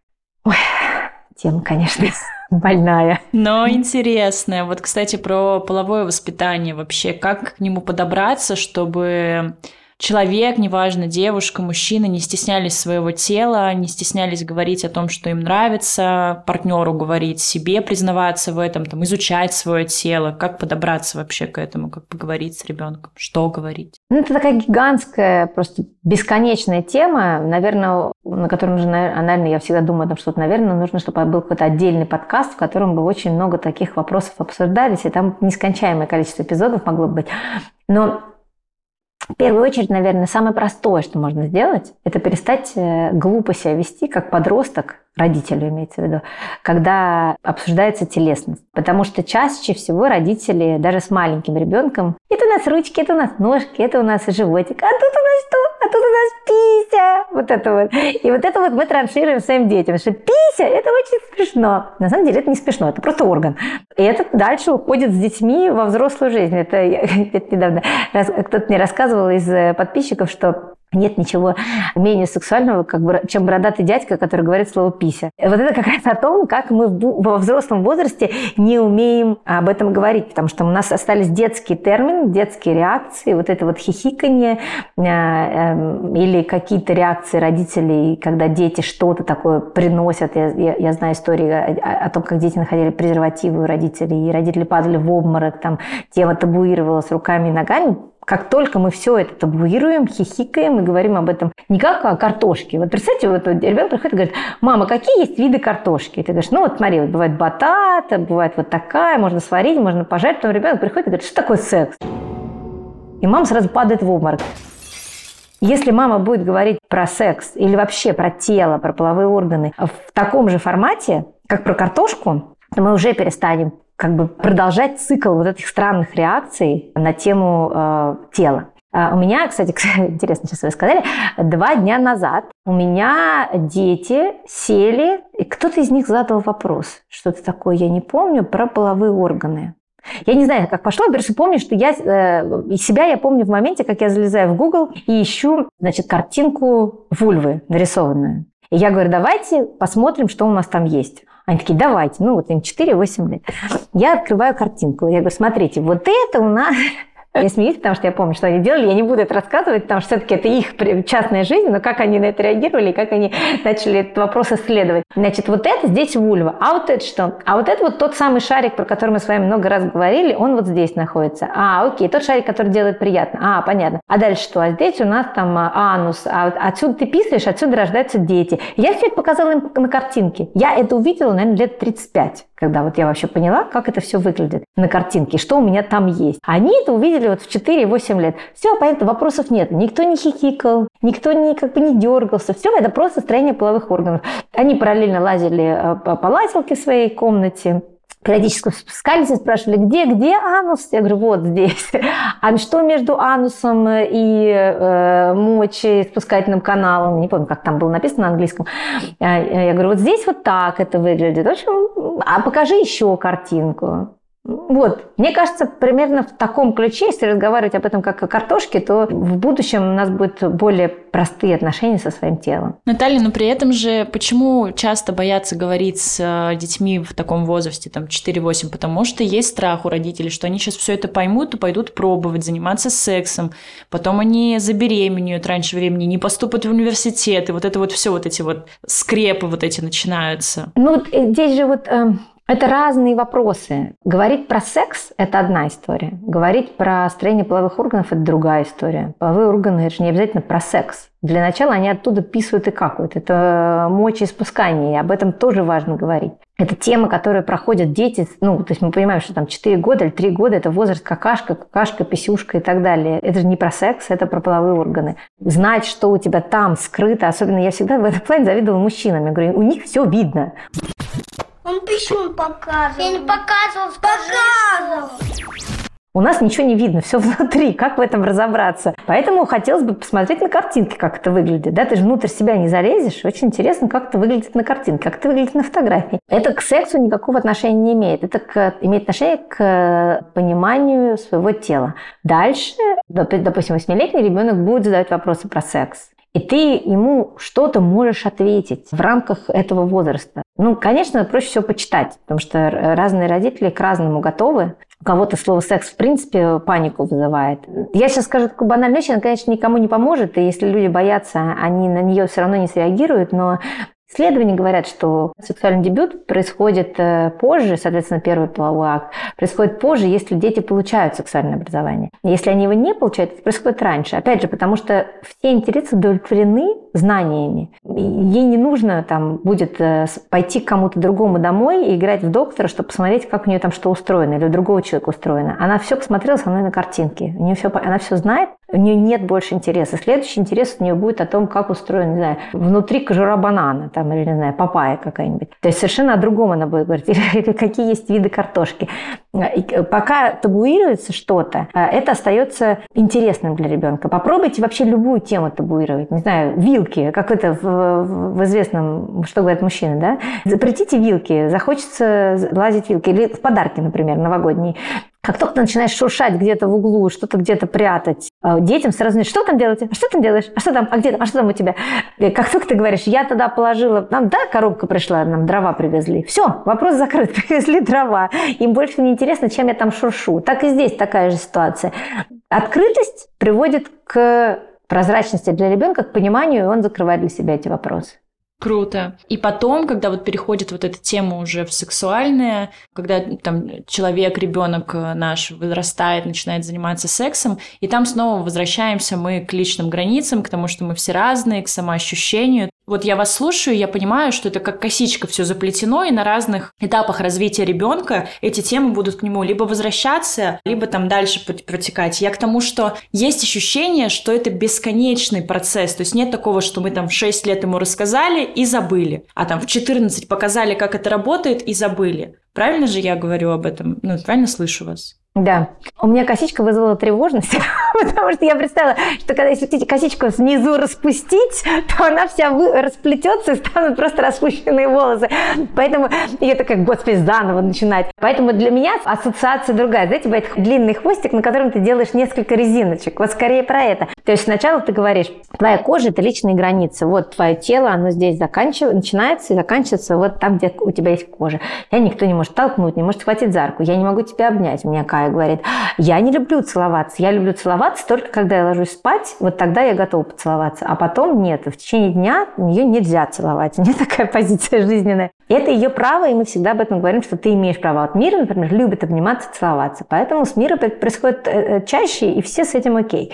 Ой, тема, конечно, *laughs* больная. Но интересная. Вот, кстати, про половое воспитание вообще. Как к нему подобраться, чтобы человек, неважно, девушка, мужчина, не стеснялись своего тела, не стеснялись говорить о том, что им нравится, партнеру говорить, себе признаваться в этом, там, изучать свое тело, как подобраться вообще к этому, как поговорить с ребенком, что говорить. Ну, это такая гигантская, просто бесконечная тема, наверное, на котором же, наверное, я всегда думаю о том, что, наверное, нужно, чтобы был какой-то отдельный подкаст, в котором бы очень много таких вопросов обсуждались, и там нескончаемое количество эпизодов могло бы быть. Но в первую очередь, наверное, самое простое, что можно сделать, это перестать э, глупо себя вести, как подросток, родителю имеется в виду, когда обсуждается телесность. Потому что чаще всего родители, даже с маленьким ребенком, это у нас ручки, это у нас ножки, это у нас животик, а тут у нас что? А тут у нас пися. Вот это вот. И вот это вот мы траншируем своим детям, что пися – это очень смешно. На самом деле это не смешно, это просто орган. И это дальше уходит с детьми во взрослую жизнь. Это, *laughs* это недавно кто-то мне рассказывал из э, подписчиков, что нет ничего менее сексуального, как чем бородатый дядька, который говорит слово «пися». Вот это как раз о том, как мы во взрослом возрасте не умеем об этом говорить, потому что у нас остались детские термины, детские реакции, вот это вот хихиканье э, эм, или какие-то реакции родителей, когда дети что-то такое приносят. Я, я, я знаю истории о, о том, как дети находили презервативы у родителей, и родители падали в обморок, там тема табуировалась руками и ногами как только мы все это табуируем, хихикаем и говорим об этом не как о картошке. Вот представьте, вот ребенок приходит и говорит, мама, какие есть виды картошки? И ты говоришь, ну вот смотри, вот бывает батата, бывает вот такая, можно сварить, можно пожарить. Потом ребенок приходит и говорит, что такое секс? И мама сразу падает в обморок. Если мама будет говорить про секс или вообще про тело, про половые органы в таком же формате, как про картошку, то мы уже перестанем как бы продолжать цикл вот этих странных реакций на тему э, тела. А, у меня, кстати, *laughs* интересно, сейчас вы сказали, два дня назад у меня дети сели, и кто-то из них задал вопрос, что-то такое, я не помню, про половые органы. Я не знаю, как пошло, я помню, что я э, себя я помню в моменте, как я залезаю в Google и ищу, значит, картинку вульвы нарисованную. И я говорю, давайте посмотрим, что у нас там есть. Они такие, давайте. Ну, вот им 4-8 лет. Я открываю картинку. Я говорю, смотрите, вот это у нас я смеюсь, потому что я помню, что они делали. Я не буду это рассказывать, потому что все-таки это их частная жизнь, но как они на это реагировали, как они начали этот вопрос исследовать. Значит, вот это здесь вульва. А вот это что? А вот это вот тот самый шарик, про который мы с вами много раз говорили, он вот здесь находится. А, окей, тот шарик, который делает приятно. А, понятно. А дальше что? А здесь у нас там а, анус. А отсюда ты писаешь, отсюда рождаются дети. Я все это показала им на картинке. Я это увидела, наверное, лет 35 когда вот я вообще поняла, как это все выглядит на картинке, что у меня там есть. Они это увидели вот в 4-8 лет. Все, понятно, вопросов нет. Никто не хихикал, никто не, как бы не дергался. Все, это просто строение половых органов. Они параллельно лазили э, по лазилке в своей комнате, периодически спускались и спрашивали, где, где анус? Я говорю, вот здесь. А что между анусом и э, мочей спускательным каналом? Не помню, как там было написано на английском. Я говорю, вот здесь вот так это выглядит. В общем, а покажи еще картинку. Вот, мне кажется, примерно в таком ключе, если разговаривать об этом как о картошке, то в будущем у нас будут более простые отношения со своим телом. Наталья, но при этом же почему часто боятся говорить с э, детьми в таком возрасте, там 4-8? Потому что есть страх у родителей, что они сейчас все это поймут и пойдут пробовать заниматься сексом, потом они забеременеют раньше времени, не поступят в университет, и вот это вот все, вот эти вот скрепы вот эти начинаются. Ну, здесь же вот... Это разные вопросы. Говорить про секс – это одна история. Говорить про строение половых органов – это другая история. Половые органы – это же не обязательно про секс. Для начала они оттуда писают и какают. Это мочеиспускание, и об этом тоже важно говорить. Это тема, которую проходят дети. Ну, то есть мы понимаем, что там 4 года или 3 года – это возраст какашка, какашка, писюшка и так далее. Это же не про секс, это про половые органы. Знать, что у тебя там скрыто, особенно я всегда в этом плане завидовала мужчинам. Я говорю, у них все видно. Он писюн показывал. Я не показывал, показывал. У нас ничего не видно, все внутри, как в этом разобраться. Поэтому хотелось бы посмотреть на картинке, как это выглядит. Да, ты же внутрь себя не залезешь. Очень интересно, как это выглядит на картинке, как это выглядит на фотографии. Это к сексу никакого отношения не имеет. Это к, имеет отношение к пониманию своего тела. Дальше, допустим, 8-летний ребенок будет задавать вопросы про секс. И ты ему что-то можешь ответить в рамках этого возраста. Ну, конечно, проще всего почитать, потому что разные родители к разному готовы. У кого-то слово «секс» в принципе панику вызывает. Я сейчас скажу такую банальную вещь, она, конечно, никому не поможет, и если люди боятся, они на нее все равно не среагируют, но Исследования говорят, что сексуальный дебют происходит э, позже, соответственно, первый половой акт, происходит позже, если дети получают сексуальное образование. Если они его не получают, это происходит раньше. Опять же, потому что все интересы удовлетворены знаниями. Ей не нужно там будет э, пойти к кому-то другому домой и играть в доктора, чтобы посмотреть, как у нее там что устроено, или у другого человека устроено. Она все посмотрела со мной на картинке. У нее все, она все знает, у нее нет больше интереса. Следующий интерес у нее будет о том, как устроен, не знаю, внутри кожура банана, там, или, не знаю, папайя какая-нибудь. То есть совершенно о другом она будет говорить, *laughs* или какие есть виды картошки. И пока табуируется что-то, а, это остается интересным для ребенка. Попробуйте вообще любую тему табуировать. Не знаю, вилки, как это в, в известном, что говорят мужчины, да? Запретите вилки, захочется лазить вилки. Или в подарки, например, новогодние. Как только ты начинаешь шуршать где-то в углу, что-то где-то прятать, а, детям сразу что там делаете? А что там делаешь? А что там? А где там? А что там у тебя? И как только ты говоришь, я тогда положила, нам, да, коробка пришла, нам дрова привезли. Все, вопрос закрыт, *laughs* привезли дрова. Им больше не интересно, чем я там шуршу. Так и здесь такая же ситуация. Открытость приводит к прозрачности для ребенка, к пониманию, и он закрывает для себя эти вопросы. Круто. И потом, когда вот переходит вот эта тема уже в сексуальное, когда там человек, ребенок наш вырастает, начинает заниматься сексом, и там снова возвращаемся мы к личным границам, к тому, что мы все разные, к самоощущению. Вот я вас слушаю, я понимаю, что это как косичка все заплетено, и на разных этапах развития ребенка эти темы будут к нему либо возвращаться, либо там дальше протекать. Я к тому, что есть ощущение, что это бесконечный процесс. То есть нет такого, что мы там в 6 лет ему рассказали и забыли, а там в 14 показали, как это работает и забыли. Правильно же я говорю об этом? Ну, правильно слышу вас? Да. У меня косичка вызвала тревожность, *laughs* потому что я представила, что когда если косичку снизу распустить, то она вся вы, расплетется и станут просто распущенные волосы. Поэтому я такая, господи, заново начинать. Поэтому для меня ассоциация другая. Знаете, бывает длинный хвостик, на котором ты делаешь несколько резиночек. Вот скорее про это. То есть сначала ты говоришь, твоя кожа – это личные границы. Вот твое тело, оно здесь заканчивается, начинается и заканчивается вот там, где у тебя есть кожа. Я никто не может толкнуть, не может схватить за руку. Я не могу тебя обнять. У меня Кая говорит, я не люблю целоваться. Я люблю целоваться только когда я ложусь спать, вот тогда я готова поцеловаться. А потом нет. В течение дня ее нельзя целовать. *laughs* У нее такая позиция жизненная. Это ее право, и мы всегда об этом говорим, что ты имеешь право. Вот мир, например, любит обниматься, целоваться. Поэтому с это происходит э, э, чаще, и все с этим окей.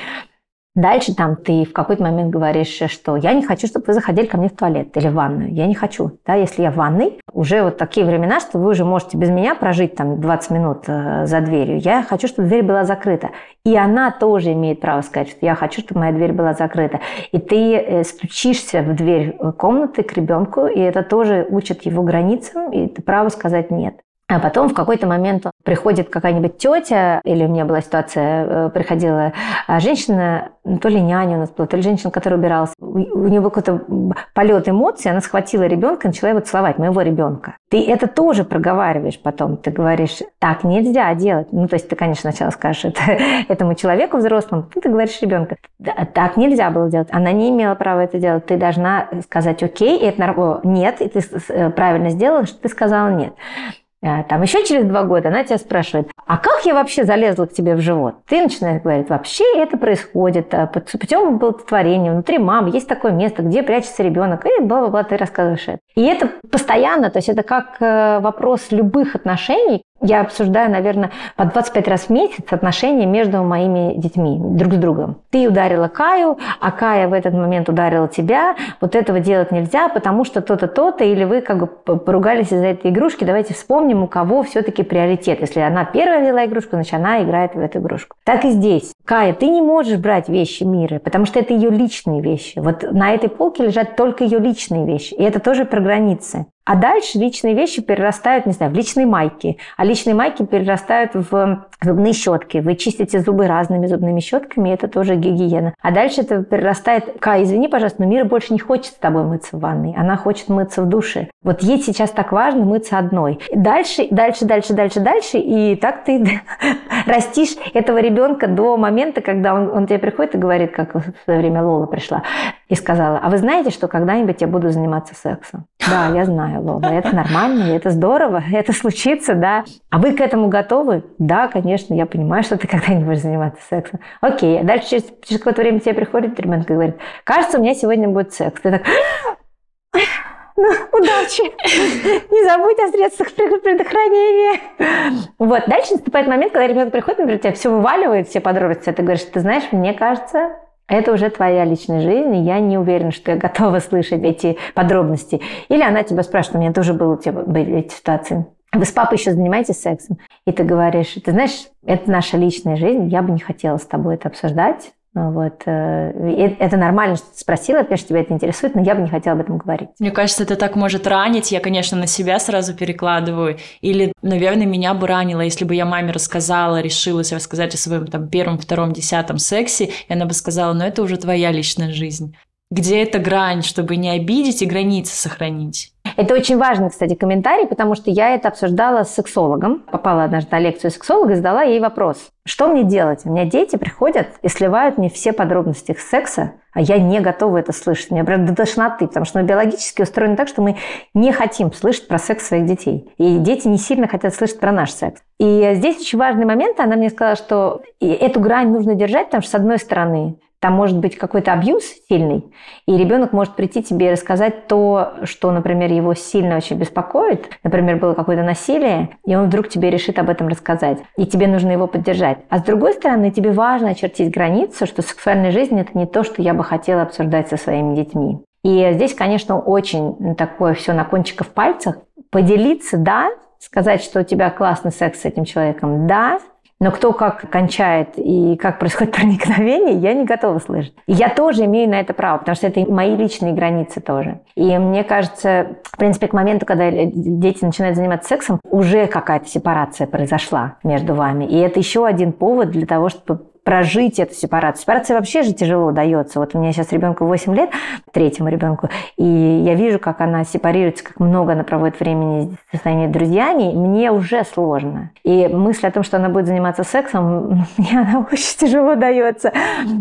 Дальше там ты в какой-то момент говоришь, что я не хочу, чтобы вы заходили ко мне в туалет или в ванную. Я не хочу. Да, если я в ванной, уже вот такие времена, что вы уже можете без меня прожить там 20 минут э, за дверью. Я хочу, чтобы дверь была закрыта. И она тоже имеет право сказать, что я хочу, чтобы моя дверь была закрыта. И ты э, стучишься в дверь комнаты к ребенку, и это тоже учит его границам, и право сказать нет. А потом в какой-то момент приходит какая-нибудь тетя, или у меня была ситуация, э, приходила а, женщина, ну, то ли няня у нас была, то ли женщина, которая убиралась. У нее был какой-то полет эмоций, она схватила ребенка, начала его целовать, моего ребенка. Ты это тоже проговариваешь потом. Ты говоришь, так нельзя делать. Ну, то есть ты, конечно, сначала скажешь это *laughs* этому человеку взрослому, ты, говоришь ребенка, так нельзя было делать. Она не имела права это делать. Ты должна сказать, окей, это нет, и ты э, правильно сделала, что ты сказала нет. А, там еще через два года она тебя спрашивает, а как я вообще залезла к тебе в живот? Ты начинаешь говорить, вообще это происходит а, путем оплодотворения, внутри мамы есть такое место, где прячется ребенок, и бла-бла-бла, ты рассказываешь это. И это постоянно, то есть это как э, вопрос любых отношений, я обсуждаю, наверное, по 25 раз в месяц отношения между моими детьми друг с другом. Ты ударила Каю, а Кая в этот момент ударила тебя. Вот этого делать нельзя, потому что то-то, то-то, или вы как бы поругались из-за этой игрушки. Давайте вспомним, у кого все-таки приоритет. Если она первая взяла игрушку, значит, она играет в эту игрушку. Так и здесь. Кая, ты не можешь брать вещи мира, потому что это ее личные вещи. Вот на этой полке лежат только ее личные вещи. И это тоже про границы. А дальше личные вещи перерастают, не знаю, в личные майки. А личные майки перерастают в зубные щетки. Вы чистите зубы разными зубными щетками, это тоже гигиена. А дальше это перерастает... Ка, извини, пожалуйста, но Мира больше не хочет с тобой мыться в ванной. Она хочет мыться в душе. Вот ей сейчас так важно мыться одной. Дальше, дальше, дальше, дальше, дальше. И так ты *laughs* растишь этого ребенка до момента, когда он, он тебе приходит и говорит, как в свое время Лола пришла и сказала, а вы знаете, что когда-нибудь я буду заниматься сексом? *laughs* Да, я знаю, Лола, это нормально, это здорово, это случится, да. А вы к этому готовы? Да, конечно, я понимаю, что ты когда-нибудь будешь заниматься сексом. Окей, а дальше через, через какое-то время тебе приходит ребенок и говорит, кажется, у меня сегодня будет секс. Ты так, ну, удачи. *laughs* Не забудь о средствах предохранения. Вот. Дальше наступает момент, когда ребенок приходит, например, тебя все вываливает, все подробности. Ты говоришь, ты знаешь, мне кажется, это уже твоя личная жизнь, и я не уверена, что я готова слышать эти подробности. Или она тебя спрашивает, у меня тоже было, были эти ситуации. Вы с папой еще занимаетесь сексом? И ты говоришь, ты знаешь, это наша личная жизнь, я бы не хотела с тобой это обсуждать, вот. Э, это нормально, что ты спросила, конечно, тебя это интересует, но я бы не хотела об этом говорить. Мне кажется, это так может ранить. Я, конечно, на себя сразу перекладываю. Или, наверное, меня бы ранило, если бы я маме рассказала, решилась рассказать о своем там первом, втором, десятом сексе, и она бы сказала, ну это уже твоя личная жизнь. Где эта грань, чтобы не обидеть и границы сохранить? Это очень важный, кстати, комментарий, потому что я это обсуждала с сексологом. Попала однажды на лекцию сексолога и задала ей вопрос. Что мне делать? У меня дети приходят и сливают мне все подробности их секса, а я не готова это слышать. Мне прям до тошноты, потому что мы биологически устроены так, что мы не хотим слышать про секс своих детей. И дети не сильно хотят слышать про наш секс. И здесь очень важный момент. Она мне сказала, что эту грань нужно держать, потому что, с одной стороны, там может быть какой-то абьюз сильный, и ребенок может прийти тебе и рассказать то, что, например, его сильно очень беспокоит. Например, было какое-то насилие, и он вдруг тебе решит об этом рассказать, и тебе нужно его поддержать. А с другой стороны, тебе важно очертить границу, что сексуальная жизнь – это не то, что я бы хотела обсуждать со своими детьми. И здесь, конечно, очень такое все на кончиках пальцах. Поделиться – да, сказать, что у тебя классный секс с этим человеком – да, Но кто как кончает и как происходит *laughs* проникновение, я не готова слышать. Я тоже имею на это право, потому что это мои личные границы тоже. И мне кажется, в принципе, к моменту, когда дети начинают заниматься сексом, уже какая-то сепарация произошла между вами. И это еще один повод для того, чтобы прожить эту сепарацию. Сепарация вообще же тяжело дается. Вот у меня сейчас ребенку 8 лет, третьему ребенку, и я вижу, как она сепарируется, как много она проводит времени со своими друзьями. Мне уже сложно. И мысль о том, что она будет заниматься сексом, *laughs* мне она очень тяжело дается.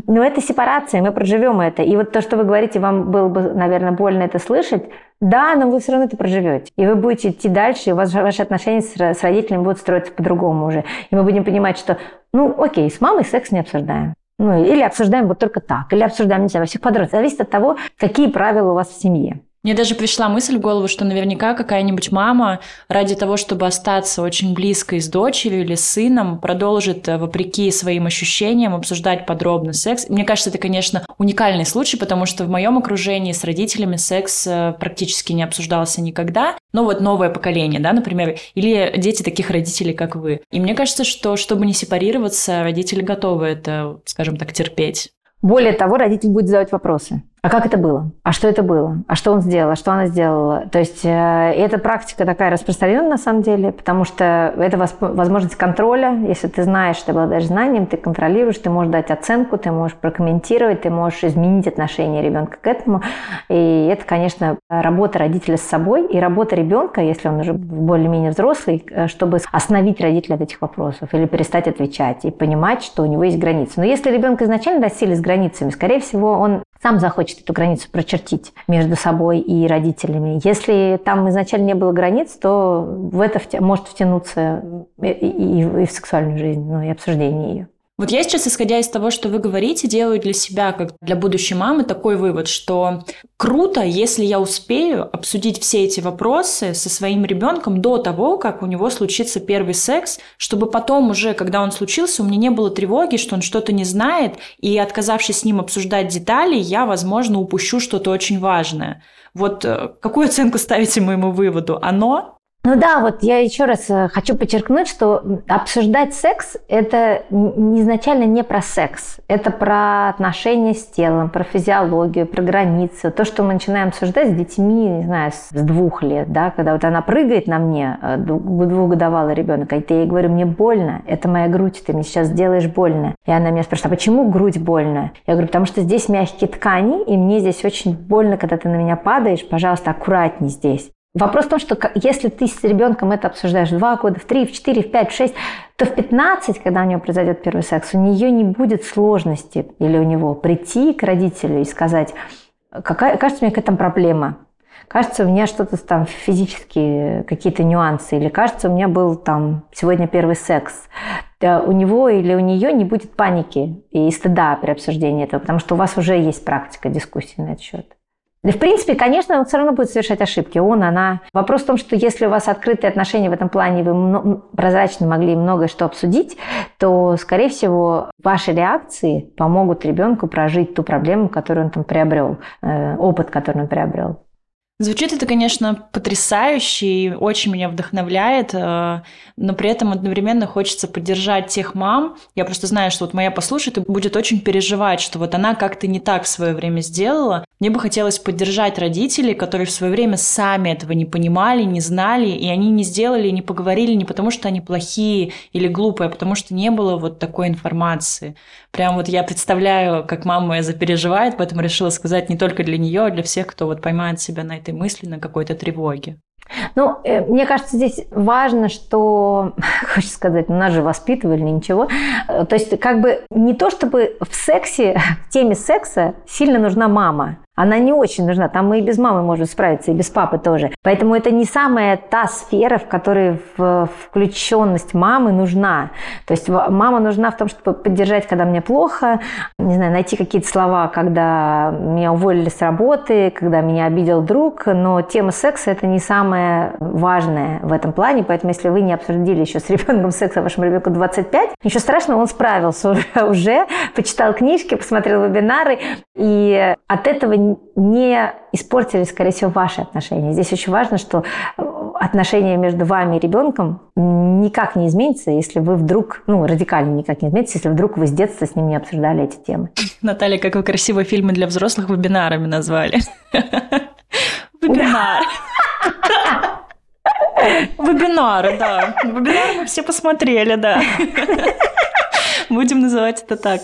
Но это сепарация, мы проживем это. И вот то, что вы говорите, вам было бы, наверное, больно это слышать, да, но вы все равно это проживете. И вы будете идти дальше, и у вас ваши отношения с, с родителями будут строиться по-другому уже. И мы будем понимать, что, ну, окей, с мамой секс не обсуждаем. Ну, или обсуждаем вот только так, или обсуждаем, не знаю, во всех подробностях. Зависит от того, какие правила у вас в семье. Мне даже пришла мысль в голову, что наверняка какая-нибудь мама ради того, чтобы остаться очень близкой с дочерью или с сыном, продолжит, э, вопреки своим ощущениям, обсуждать подробно секс. Мне кажется, это, конечно, уникальный случай, потому что в моем окружении с родителями секс э, практически не обсуждался никогда. Но вот новое поколение, да, например, или дети таких родителей, как вы. И мне кажется, что чтобы не сепарироваться, родители готовы это, скажем так, терпеть. Более того, родитель будет задавать вопросы. А как это было? А что это было? А что он сделал? А что она сделала? То есть э, эта практика такая распространенная на самом деле, потому что это возможность контроля. Если ты знаешь, ты обладаешь знанием, ты контролируешь, ты можешь дать оценку, ты можешь прокомментировать, ты можешь изменить отношение ребенка к этому. И это, конечно, работа родителя с собой и работа ребенка, если он уже более-менее взрослый, э, чтобы остановить родителя от этих вопросов или перестать отвечать и понимать, что у него есть границы. Но если ребенка изначально достигли с границами, скорее всего, он сам захочет эту границу прочертить между собой и родителями. Если там изначально не было границ, то в это может втянуться и, и, и в сексуальную жизнь, ну и обсуждение ее. Вот я сейчас, исходя из того, что вы говорите, делаю для себя, как для будущей мамы, такой вывод, что круто, если я успею обсудить все эти вопросы со своим ребенком до того, как у него случится первый секс, чтобы потом уже, когда он случился, у меня не было тревоги, что он что-то не знает, и отказавшись с ним обсуждать детали, я, возможно, упущу что-то очень важное. Вот э, какую оценку ставите моему выводу? Оно ну да, вот я еще раз э, хочу подчеркнуть, что обсуждать секс – это изначально не про секс. Это про отношения с телом, про физиологию, про границы. То, что мы начинаем обсуждать с детьми, не знаю, с двух лет, да, когда вот она прыгает на мне, э, двухгодовалый ребенок, и я ей говорю, мне больно, это моя грудь, ты мне сейчас сделаешь больно. И она меня спрашивает, а почему грудь больно? Я говорю, потому что здесь мягкие ткани, и мне здесь очень больно, когда ты на меня падаешь, пожалуйста, аккуратней здесь. Вопрос в том, что если ты с ребенком это обсуждаешь 2 года, в 3, в 4, в 5, в 6, то в 15, когда у нее произойдет первый секс, у нее не будет сложности или у него прийти к родителю и сказать, какая, кажется, у меня какая-то проблема, кажется, у меня что-то там физические какие-то нюансы, или кажется, у меня был там сегодня первый секс. У него или у нее не будет паники и стыда при обсуждении этого, потому что у вас уже есть практика дискуссии на этот счет. В принципе, конечно, он все равно будет совершать ошибки. Он, она. Вопрос в том, что если у вас открытые отношения в этом плане, вы прозрачно могли многое что обсудить, то, скорее всего, ваши реакции помогут ребенку прожить ту проблему, которую он там приобрел, э, опыт, который он приобрел. Звучит это, конечно, потрясающе и очень меня вдохновляет, э, но при этом одновременно хочется поддержать тех мам. Я просто знаю, что вот моя послушает и будет очень переживать, что вот она как-то не так в свое время сделала. Мне бы хотелось поддержать родителей, которые в свое время сами этого не понимали, не знали, и они не сделали, не поговорили не потому, что они плохие или глупые, а потому что не было вот такой информации. Прям вот я представляю, как мама моя запереживает, поэтому решила сказать не только для нее, а для всех, кто вот поймает себя на этой мысли, на какой-то тревоге. Ну, э, мне кажется, здесь важно, что, *laughs* хочется сказать, ну, нас же воспитывали, ничего. Э, то есть, как бы не то, чтобы в сексе, *laughs* в теме секса сильно нужна мама она не очень нужна. Там мы и без мамы можем справиться, и без папы тоже. Поэтому это не самая та сфера, в которой включенность мамы нужна. То есть мама нужна в том, чтобы поддержать, когда мне плохо, не знаю, найти какие-то слова, когда меня уволили с работы, когда меня обидел друг, но тема секса – это не самое важное в этом плане, поэтому если вы не обсудили еще с ребенком секса, вашему ребенку 25, ничего страшного, он справился уже, *laughs* уже почитал книжки, посмотрел вебинары, и от этого не испортили, скорее всего, ваши отношения. Здесь очень важно, что отношения между вами и ребенком никак не изменится, если вы вдруг, ну, радикально никак не изменится, если вдруг вы с детства с ним не обсуждали эти темы. Наталья, как вы красиво фильмы для взрослых вебинарами назвали. *laughs* Вебинар. *laughs* Вебинары, да. Вебинары мы все посмотрели, да. *laughs* Будем называть это так.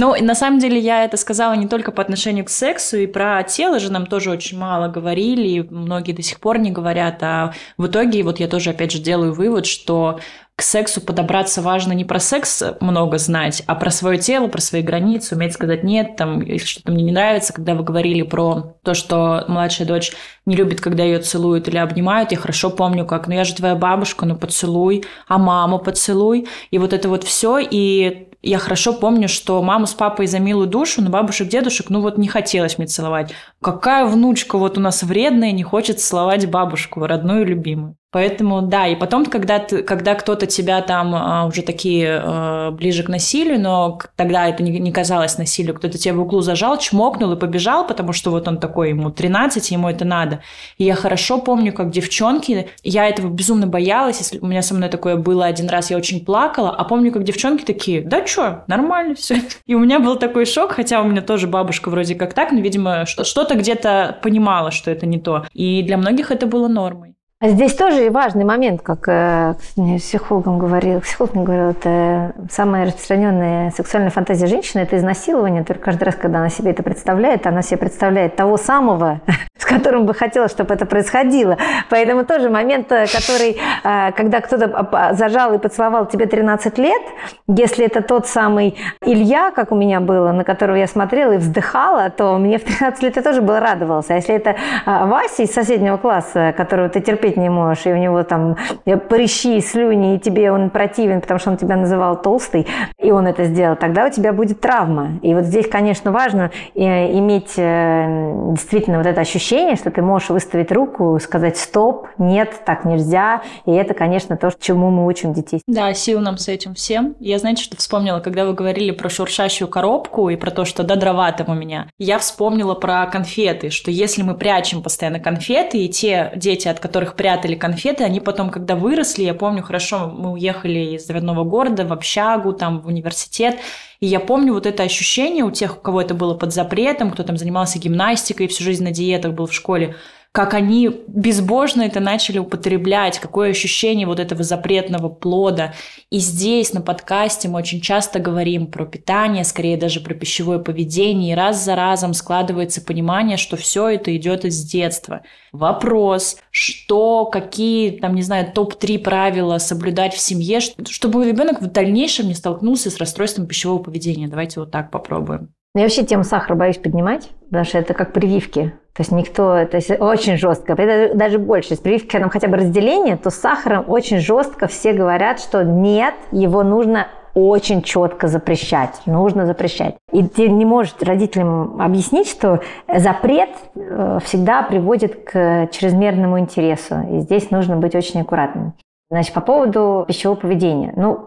Ну, на самом деле я это сказала не только по отношению к сексу, и про тело же нам тоже очень мало говорили, и многие до сих пор не говорят, а в итоге вот я тоже опять же делаю вывод, что к сексу подобраться важно не про секс много знать, а про свое тело, про свои границы, уметь сказать нет, там, что-то мне не нравится, когда вы говорили про то, что младшая дочь не любит, когда ее целуют или обнимают. Я хорошо помню, как, ну я же твоя бабушка, ну поцелуй, а маму поцелуй. И вот это вот все, и я хорошо помню, что маму с папой за милую душу, но бабушек, дедушек, ну вот не хотелось мне целовать. Какая внучка вот у нас вредная, не хочет целовать бабушку, родную любимую. Поэтому да, и потом, когда, ты, когда кто-то тебя там а, уже такие а, ближе к насилию, но тогда это не, не казалось насилию, кто-то тебя в углу зажал, чмокнул и побежал, потому что вот он такой, ему 13, ему это надо. И я хорошо помню, как девчонки, я этого безумно боялась, если у меня со мной такое было один раз, я очень плакала, а помню, как девчонки такие, да что, нормально все. И у меня был такой шок, хотя у меня тоже бабушка вроде как так, но, видимо, что-то где-то понимала, что это не то. И для многих это было нормой. А здесь тоже важный момент, как э, психологом говорил, психолог мне говорил, это самая распространенная сексуальная фантазия женщины – это изнасилование. Только каждый раз, когда она себе это представляет, она себе представляет того самого, *laughs* с которым бы хотела, чтобы это происходило. Поэтому тоже момент, э, который, э, когда кто-то зажал и поцеловал тебе 13 лет, если это тот самый Илья, как у меня было, на которого я смотрела и вздыхала, то мне в 13 лет я тоже был радовался. А если это Вася из соседнего класса, которого ты терпеть терпеть не можешь, и у него там э, прыщи, слюни, и тебе он противен, потому что он тебя называл толстый, и он это сделал, тогда у тебя будет травма. И вот здесь, конечно, важно э, иметь э, действительно вот это ощущение, что ты можешь выставить руку, сказать «стоп», «нет», «так нельзя», и это, конечно, то, чему мы учим детей. Да, сил нам с этим всем. Я, знаете, что вспомнила, когда вы говорили про шуршащую коробку и про то, что да, дрова там у меня. Я вспомнила про конфеты, что если мы прячем постоянно конфеты, и те дети, от которых прятали конфеты, они потом, когда выросли, я помню хорошо, мы уехали из родного города в общагу, там, в университет, и я помню вот это ощущение у тех, у кого это было под запретом, кто там занимался гимнастикой и всю жизнь на диетах был в школе, как они безбожно это начали употреблять, какое ощущение вот этого запретного плода. И здесь на подкасте мы очень часто говорим про питание, скорее даже про пищевое поведение, и раз за разом складывается понимание, что все это идет из детства. Вопрос, что, какие, там, не знаю, топ-3 правила соблюдать в семье, чтобы ребенок в дальнейшем не столкнулся с расстройством пищевого поведения. Давайте вот так попробуем. Я вообще тему сахара боюсь поднимать, потому что это как прививки. То есть никто, то есть очень жестко, даже, даже больше. С прививки, когда хотя бы разделение, то с сахаром очень жестко все говорят, что нет, его нужно очень четко запрещать. Нужно запрещать. И ты не можешь родителям объяснить, что запрет э, всегда приводит к чрезмерному интересу. И здесь нужно быть очень аккуратным. Значит, по поводу пищевого поведения. Ну,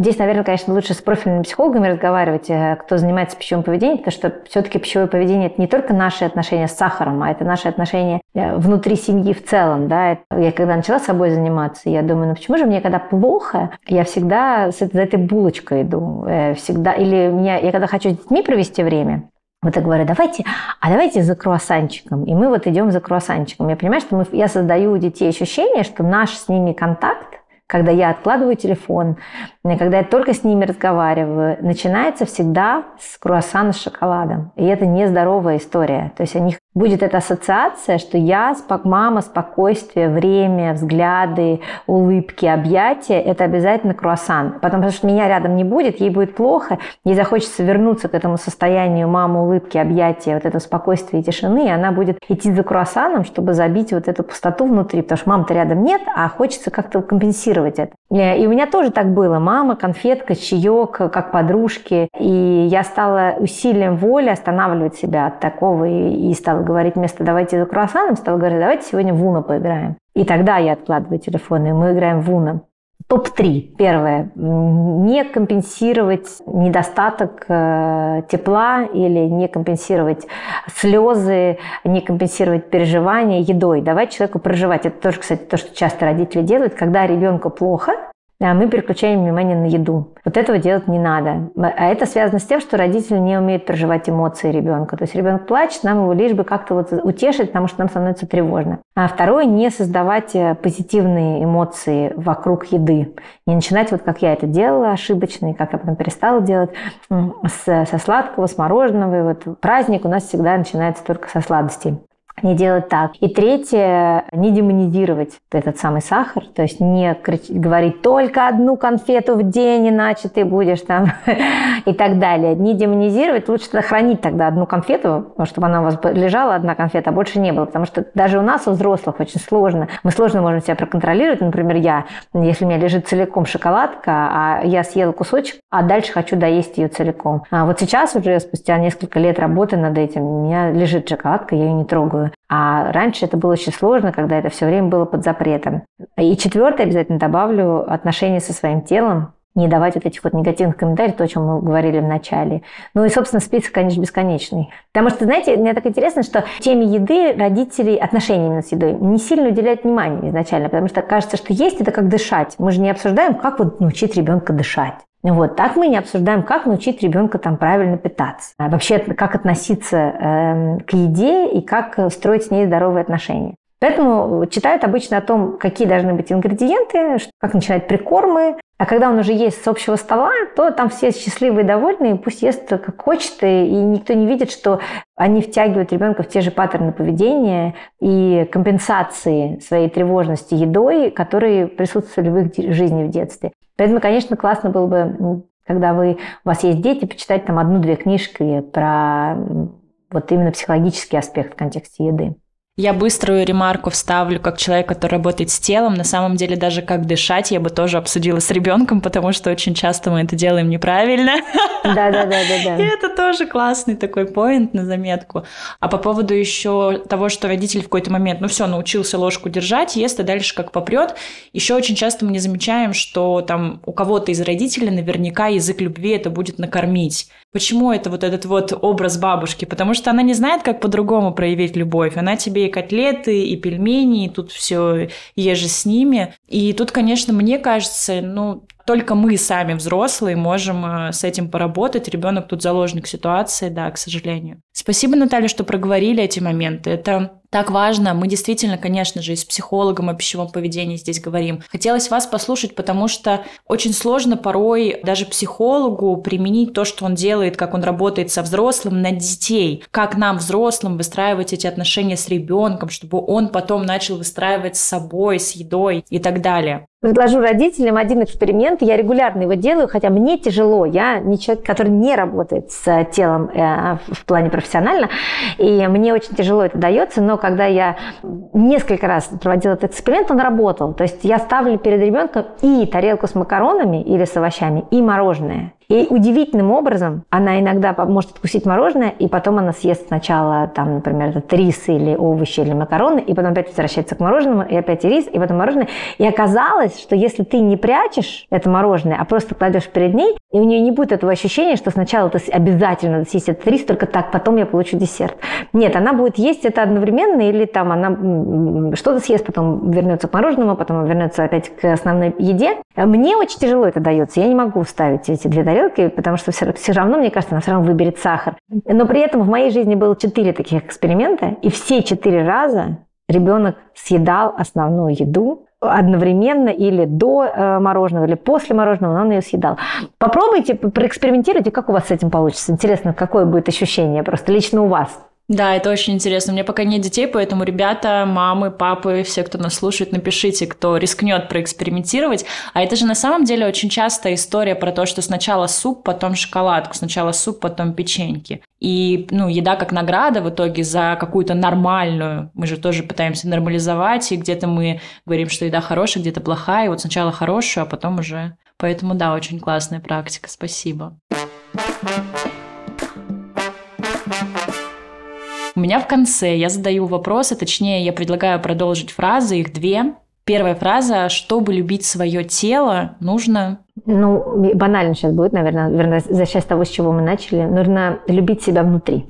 здесь, наверное, конечно, лучше с профильными психологами разговаривать, э, кто занимается пищевым поведением, потому что все-таки пищевое поведение – это не только наши отношения с сахаром, а это наши отношения э, внутри семьи в целом. Да? Я когда начала собой заниматься, я думаю, ну почему же мне, когда плохо, я всегда за этой булочкой иду. Э, всегда. Или меня, я когда хочу с детьми провести время, вот я говорю, давайте, а давайте за круассанчиком. И мы вот идем за круассанчиком. Я понимаю, что мы, я создаю у детей ощущение, что наш с ними контакт когда я откладываю телефон, когда я только с ними разговариваю, начинается всегда с круассана с шоколадом. И это нездоровая история. То есть у них будет эта ассоциация, что я, мама, спокойствие, время, взгляды, улыбки, объятия – это обязательно круассан. Потому что меня рядом не будет, ей будет плохо, ей захочется вернуться к этому состоянию мамы, улыбки, объятия, вот этого спокойствия и тишины, и она будет идти за круассаном, чтобы забить вот эту пустоту внутри, потому что мамы-то рядом нет, а хочется как-то компенсировать это. И у меня тоже так было. Мама, конфетка, чаек, как подружки. И я стала усилием воли останавливать себя от такого и, и стала говорить вместо «давайте за круассаном», стала говорить «давайте сегодня в Уна поиграем». И тогда я откладываю телефон, и мы играем в Уна. Топ-3. Первое. Не компенсировать недостаток э, тепла или не компенсировать слезы, не компенсировать переживания едой. Давать человеку проживать. Это тоже, кстати, то, что часто родители делают. Когда ребенку плохо, а мы переключаем внимание на еду. Вот этого делать не надо. А это связано с тем, что родители не умеют проживать эмоции ребенка. То есть ребенок плачет, нам его лишь бы как-то вот утешить, потому что нам становится тревожно. А второе, не создавать э, позитивные эмоции вокруг еды. Не начинать вот как я это делала ошибочно, и как я потом перестала делать, со сладкого, с мороженого. И вот праздник у нас всегда начинается только со сладостей не делать так. И третье, не демонизировать этот самый сахар, то есть не говорить только одну конфету в день, иначе ты будешь там *laughs* и так далее. Не демонизировать, лучше сохранить тогда одну конфету, чтобы она у вас лежала, одна конфета, а больше не было, потому что даже у нас, у взрослых, очень сложно. Мы сложно можем себя проконтролировать. Например, я, если у меня лежит целиком шоколадка, а я съела кусочек, а дальше хочу доесть ее целиком. А вот сейчас уже, спустя несколько лет работы над этим, у меня лежит шоколадка, я ее не трогаю. А раньше это было очень сложно, когда это все время было под запретом. И четвертое обязательно добавлю отношения со своим телом, не давать вот этих вот негативных комментариев, то, о чем мы говорили в начале. Ну и, собственно, список, конечно, бесконечный. Потому что, знаете, мне так интересно, что теме еды родители, отношениями с едой, не сильно уделяют внимания изначально, потому что кажется, что есть это как дышать. Мы же не обсуждаем, как вот научить ребенка дышать. Вот так мы не обсуждаем, как научить ребенка там правильно питаться. А вообще, как относиться э, к еде и как строить с ней здоровые отношения. Поэтому читают обычно о том, какие должны быть ингредиенты, как начинать прикормы. А когда он уже есть с общего стола, то там все счастливые и довольные, пусть ест как хочет, и никто не видит, что они втягивают ребенка в те же паттерны поведения и компенсации своей тревожности едой, которые присутствовали в их жизни в детстве. Поэтому, конечно, классно было бы, когда вы, у вас есть дети, почитать там одну-две книжки про вот именно психологический аспект в контексте еды. Я быструю ремарку вставлю, как человек, который работает с телом. На самом деле, даже как дышать, я бы тоже обсудила с ребенком, потому что очень часто мы это делаем неправильно. Да, да, да, да, да. И это тоже классный такой поинт на заметку. А по поводу еще того, что родитель в какой-то момент, ну все, научился ложку держать, ест, и дальше как попрет. Еще очень часто мы не замечаем, что там у кого-то из родителей наверняка язык любви это будет накормить. Почему это вот этот вот образ бабушки? Потому что она не знает, как по-другому проявить любовь. Она тебе и котлеты, и пельмени, и тут все еже с ними. И тут, конечно, мне кажется, ну, только мы сами взрослые можем э, с этим поработать. Ребенок тут заложник ситуации, да, к сожалению. Спасибо, Наталья, что проговорили эти моменты. Это так важно. Мы действительно, конечно же, и с психологом о пищевом поведении здесь говорим. Хотелось вас послушать, потому что очень сложно порой даже психологу применить то, что он делает, как он работает со взрослым на детей. Как нам, взрослым, выстраивать эти отношения с ребенком, чтобы он потом начал выстраивать с собой, с едой и так далее. Предложу родителям один эксперимент. Я регулярно его делаю, хотя мне тяжело. Я не человек, который не работает с телом э, в плане профессионально. И мне очень тяжело это дается. Но когда я несколько раз проводила этот эксперимент, он работал. То есть я ставлю перед ребенком и тарелку с макаронами или с овощами, и мороженое. И удивительным образом она иногда может откусить мороженое, и потом она съест сначала, там, например, этот рис или овощи или макароны, и потом опять возвращается к мороженому, и опять рис, и потом мороженое. И оказалось, что если ты не прячешь это мороженое, а просто кладешь перед ней, и у нее не будет этого ощущения, что сначала ты обязательно съесть этот рис, только так, потом я получу десерт. Нет, она будет есть это одновременно, или там она что-то съест, потом вернется к мороженому, потом вернется опять к основной еде. Мне очень тяжело это дается. Я не могу вставить эти две тарелки тарелки, потому что все, все равно, мне кажется, она все равно выберет сахар. Но при этом в моей жизни было четыре таких эксперимента, и все четыре раза ребенок съедал основную еду одновременно или до э, мороженого, или после мороженого, но он ее съедал. Попробуйте, проэкспериментируйте, как у вас с этим получится. Интересно, какое будет ощущение просто лично у вас. Да, это очень интересно. У меня пока нет детей, поэтому ребята, мамы, папы, все, кто нас слушает, напишите, кто рискнет проэкспериментировать. А это же на самом деле очень частая история про то, что сначала суп, потом шоколадку, сначала суп, потом печеньки. И, ну, еда как награда в итоге за какую-то нормальную. Мы же тоже пытаемся нормализовать, и где-то мы говорим, что еда хорошая, где-то плохая, и вот сначала хорошую, а потом уже... Поэтому, да, очень классная практика. Спасибо. У меня в конце я задаю вопросы, точнее, я предлагаю продолжить фразы, их две. Первая фраза «Чтобы любить свое тело, нужно...» Ну, банально сейчас будет, наверное, вернее, защищаясь того, с чего мы начали. Нужно любить себя внутри.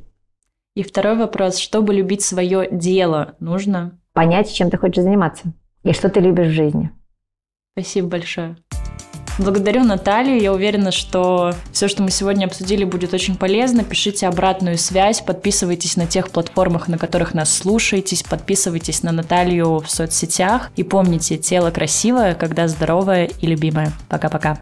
И второй вопрос «Чтобы любить свое дело, нужно...» Понять, чем ты хочешь заниматься и что ты любишь в жизни. Спасибо большое. Благодарю Наталью. Я уверена, что все, что мы сегодня обсудили, будет очень полезно. Пишите обратную связь, подписывайтесь на тех платформах, на которых нас слушаетесь, подписывайтесь на Наталью в соцсетях. И помните, тело красивое, когда здоровое и любимое. Пока-пока.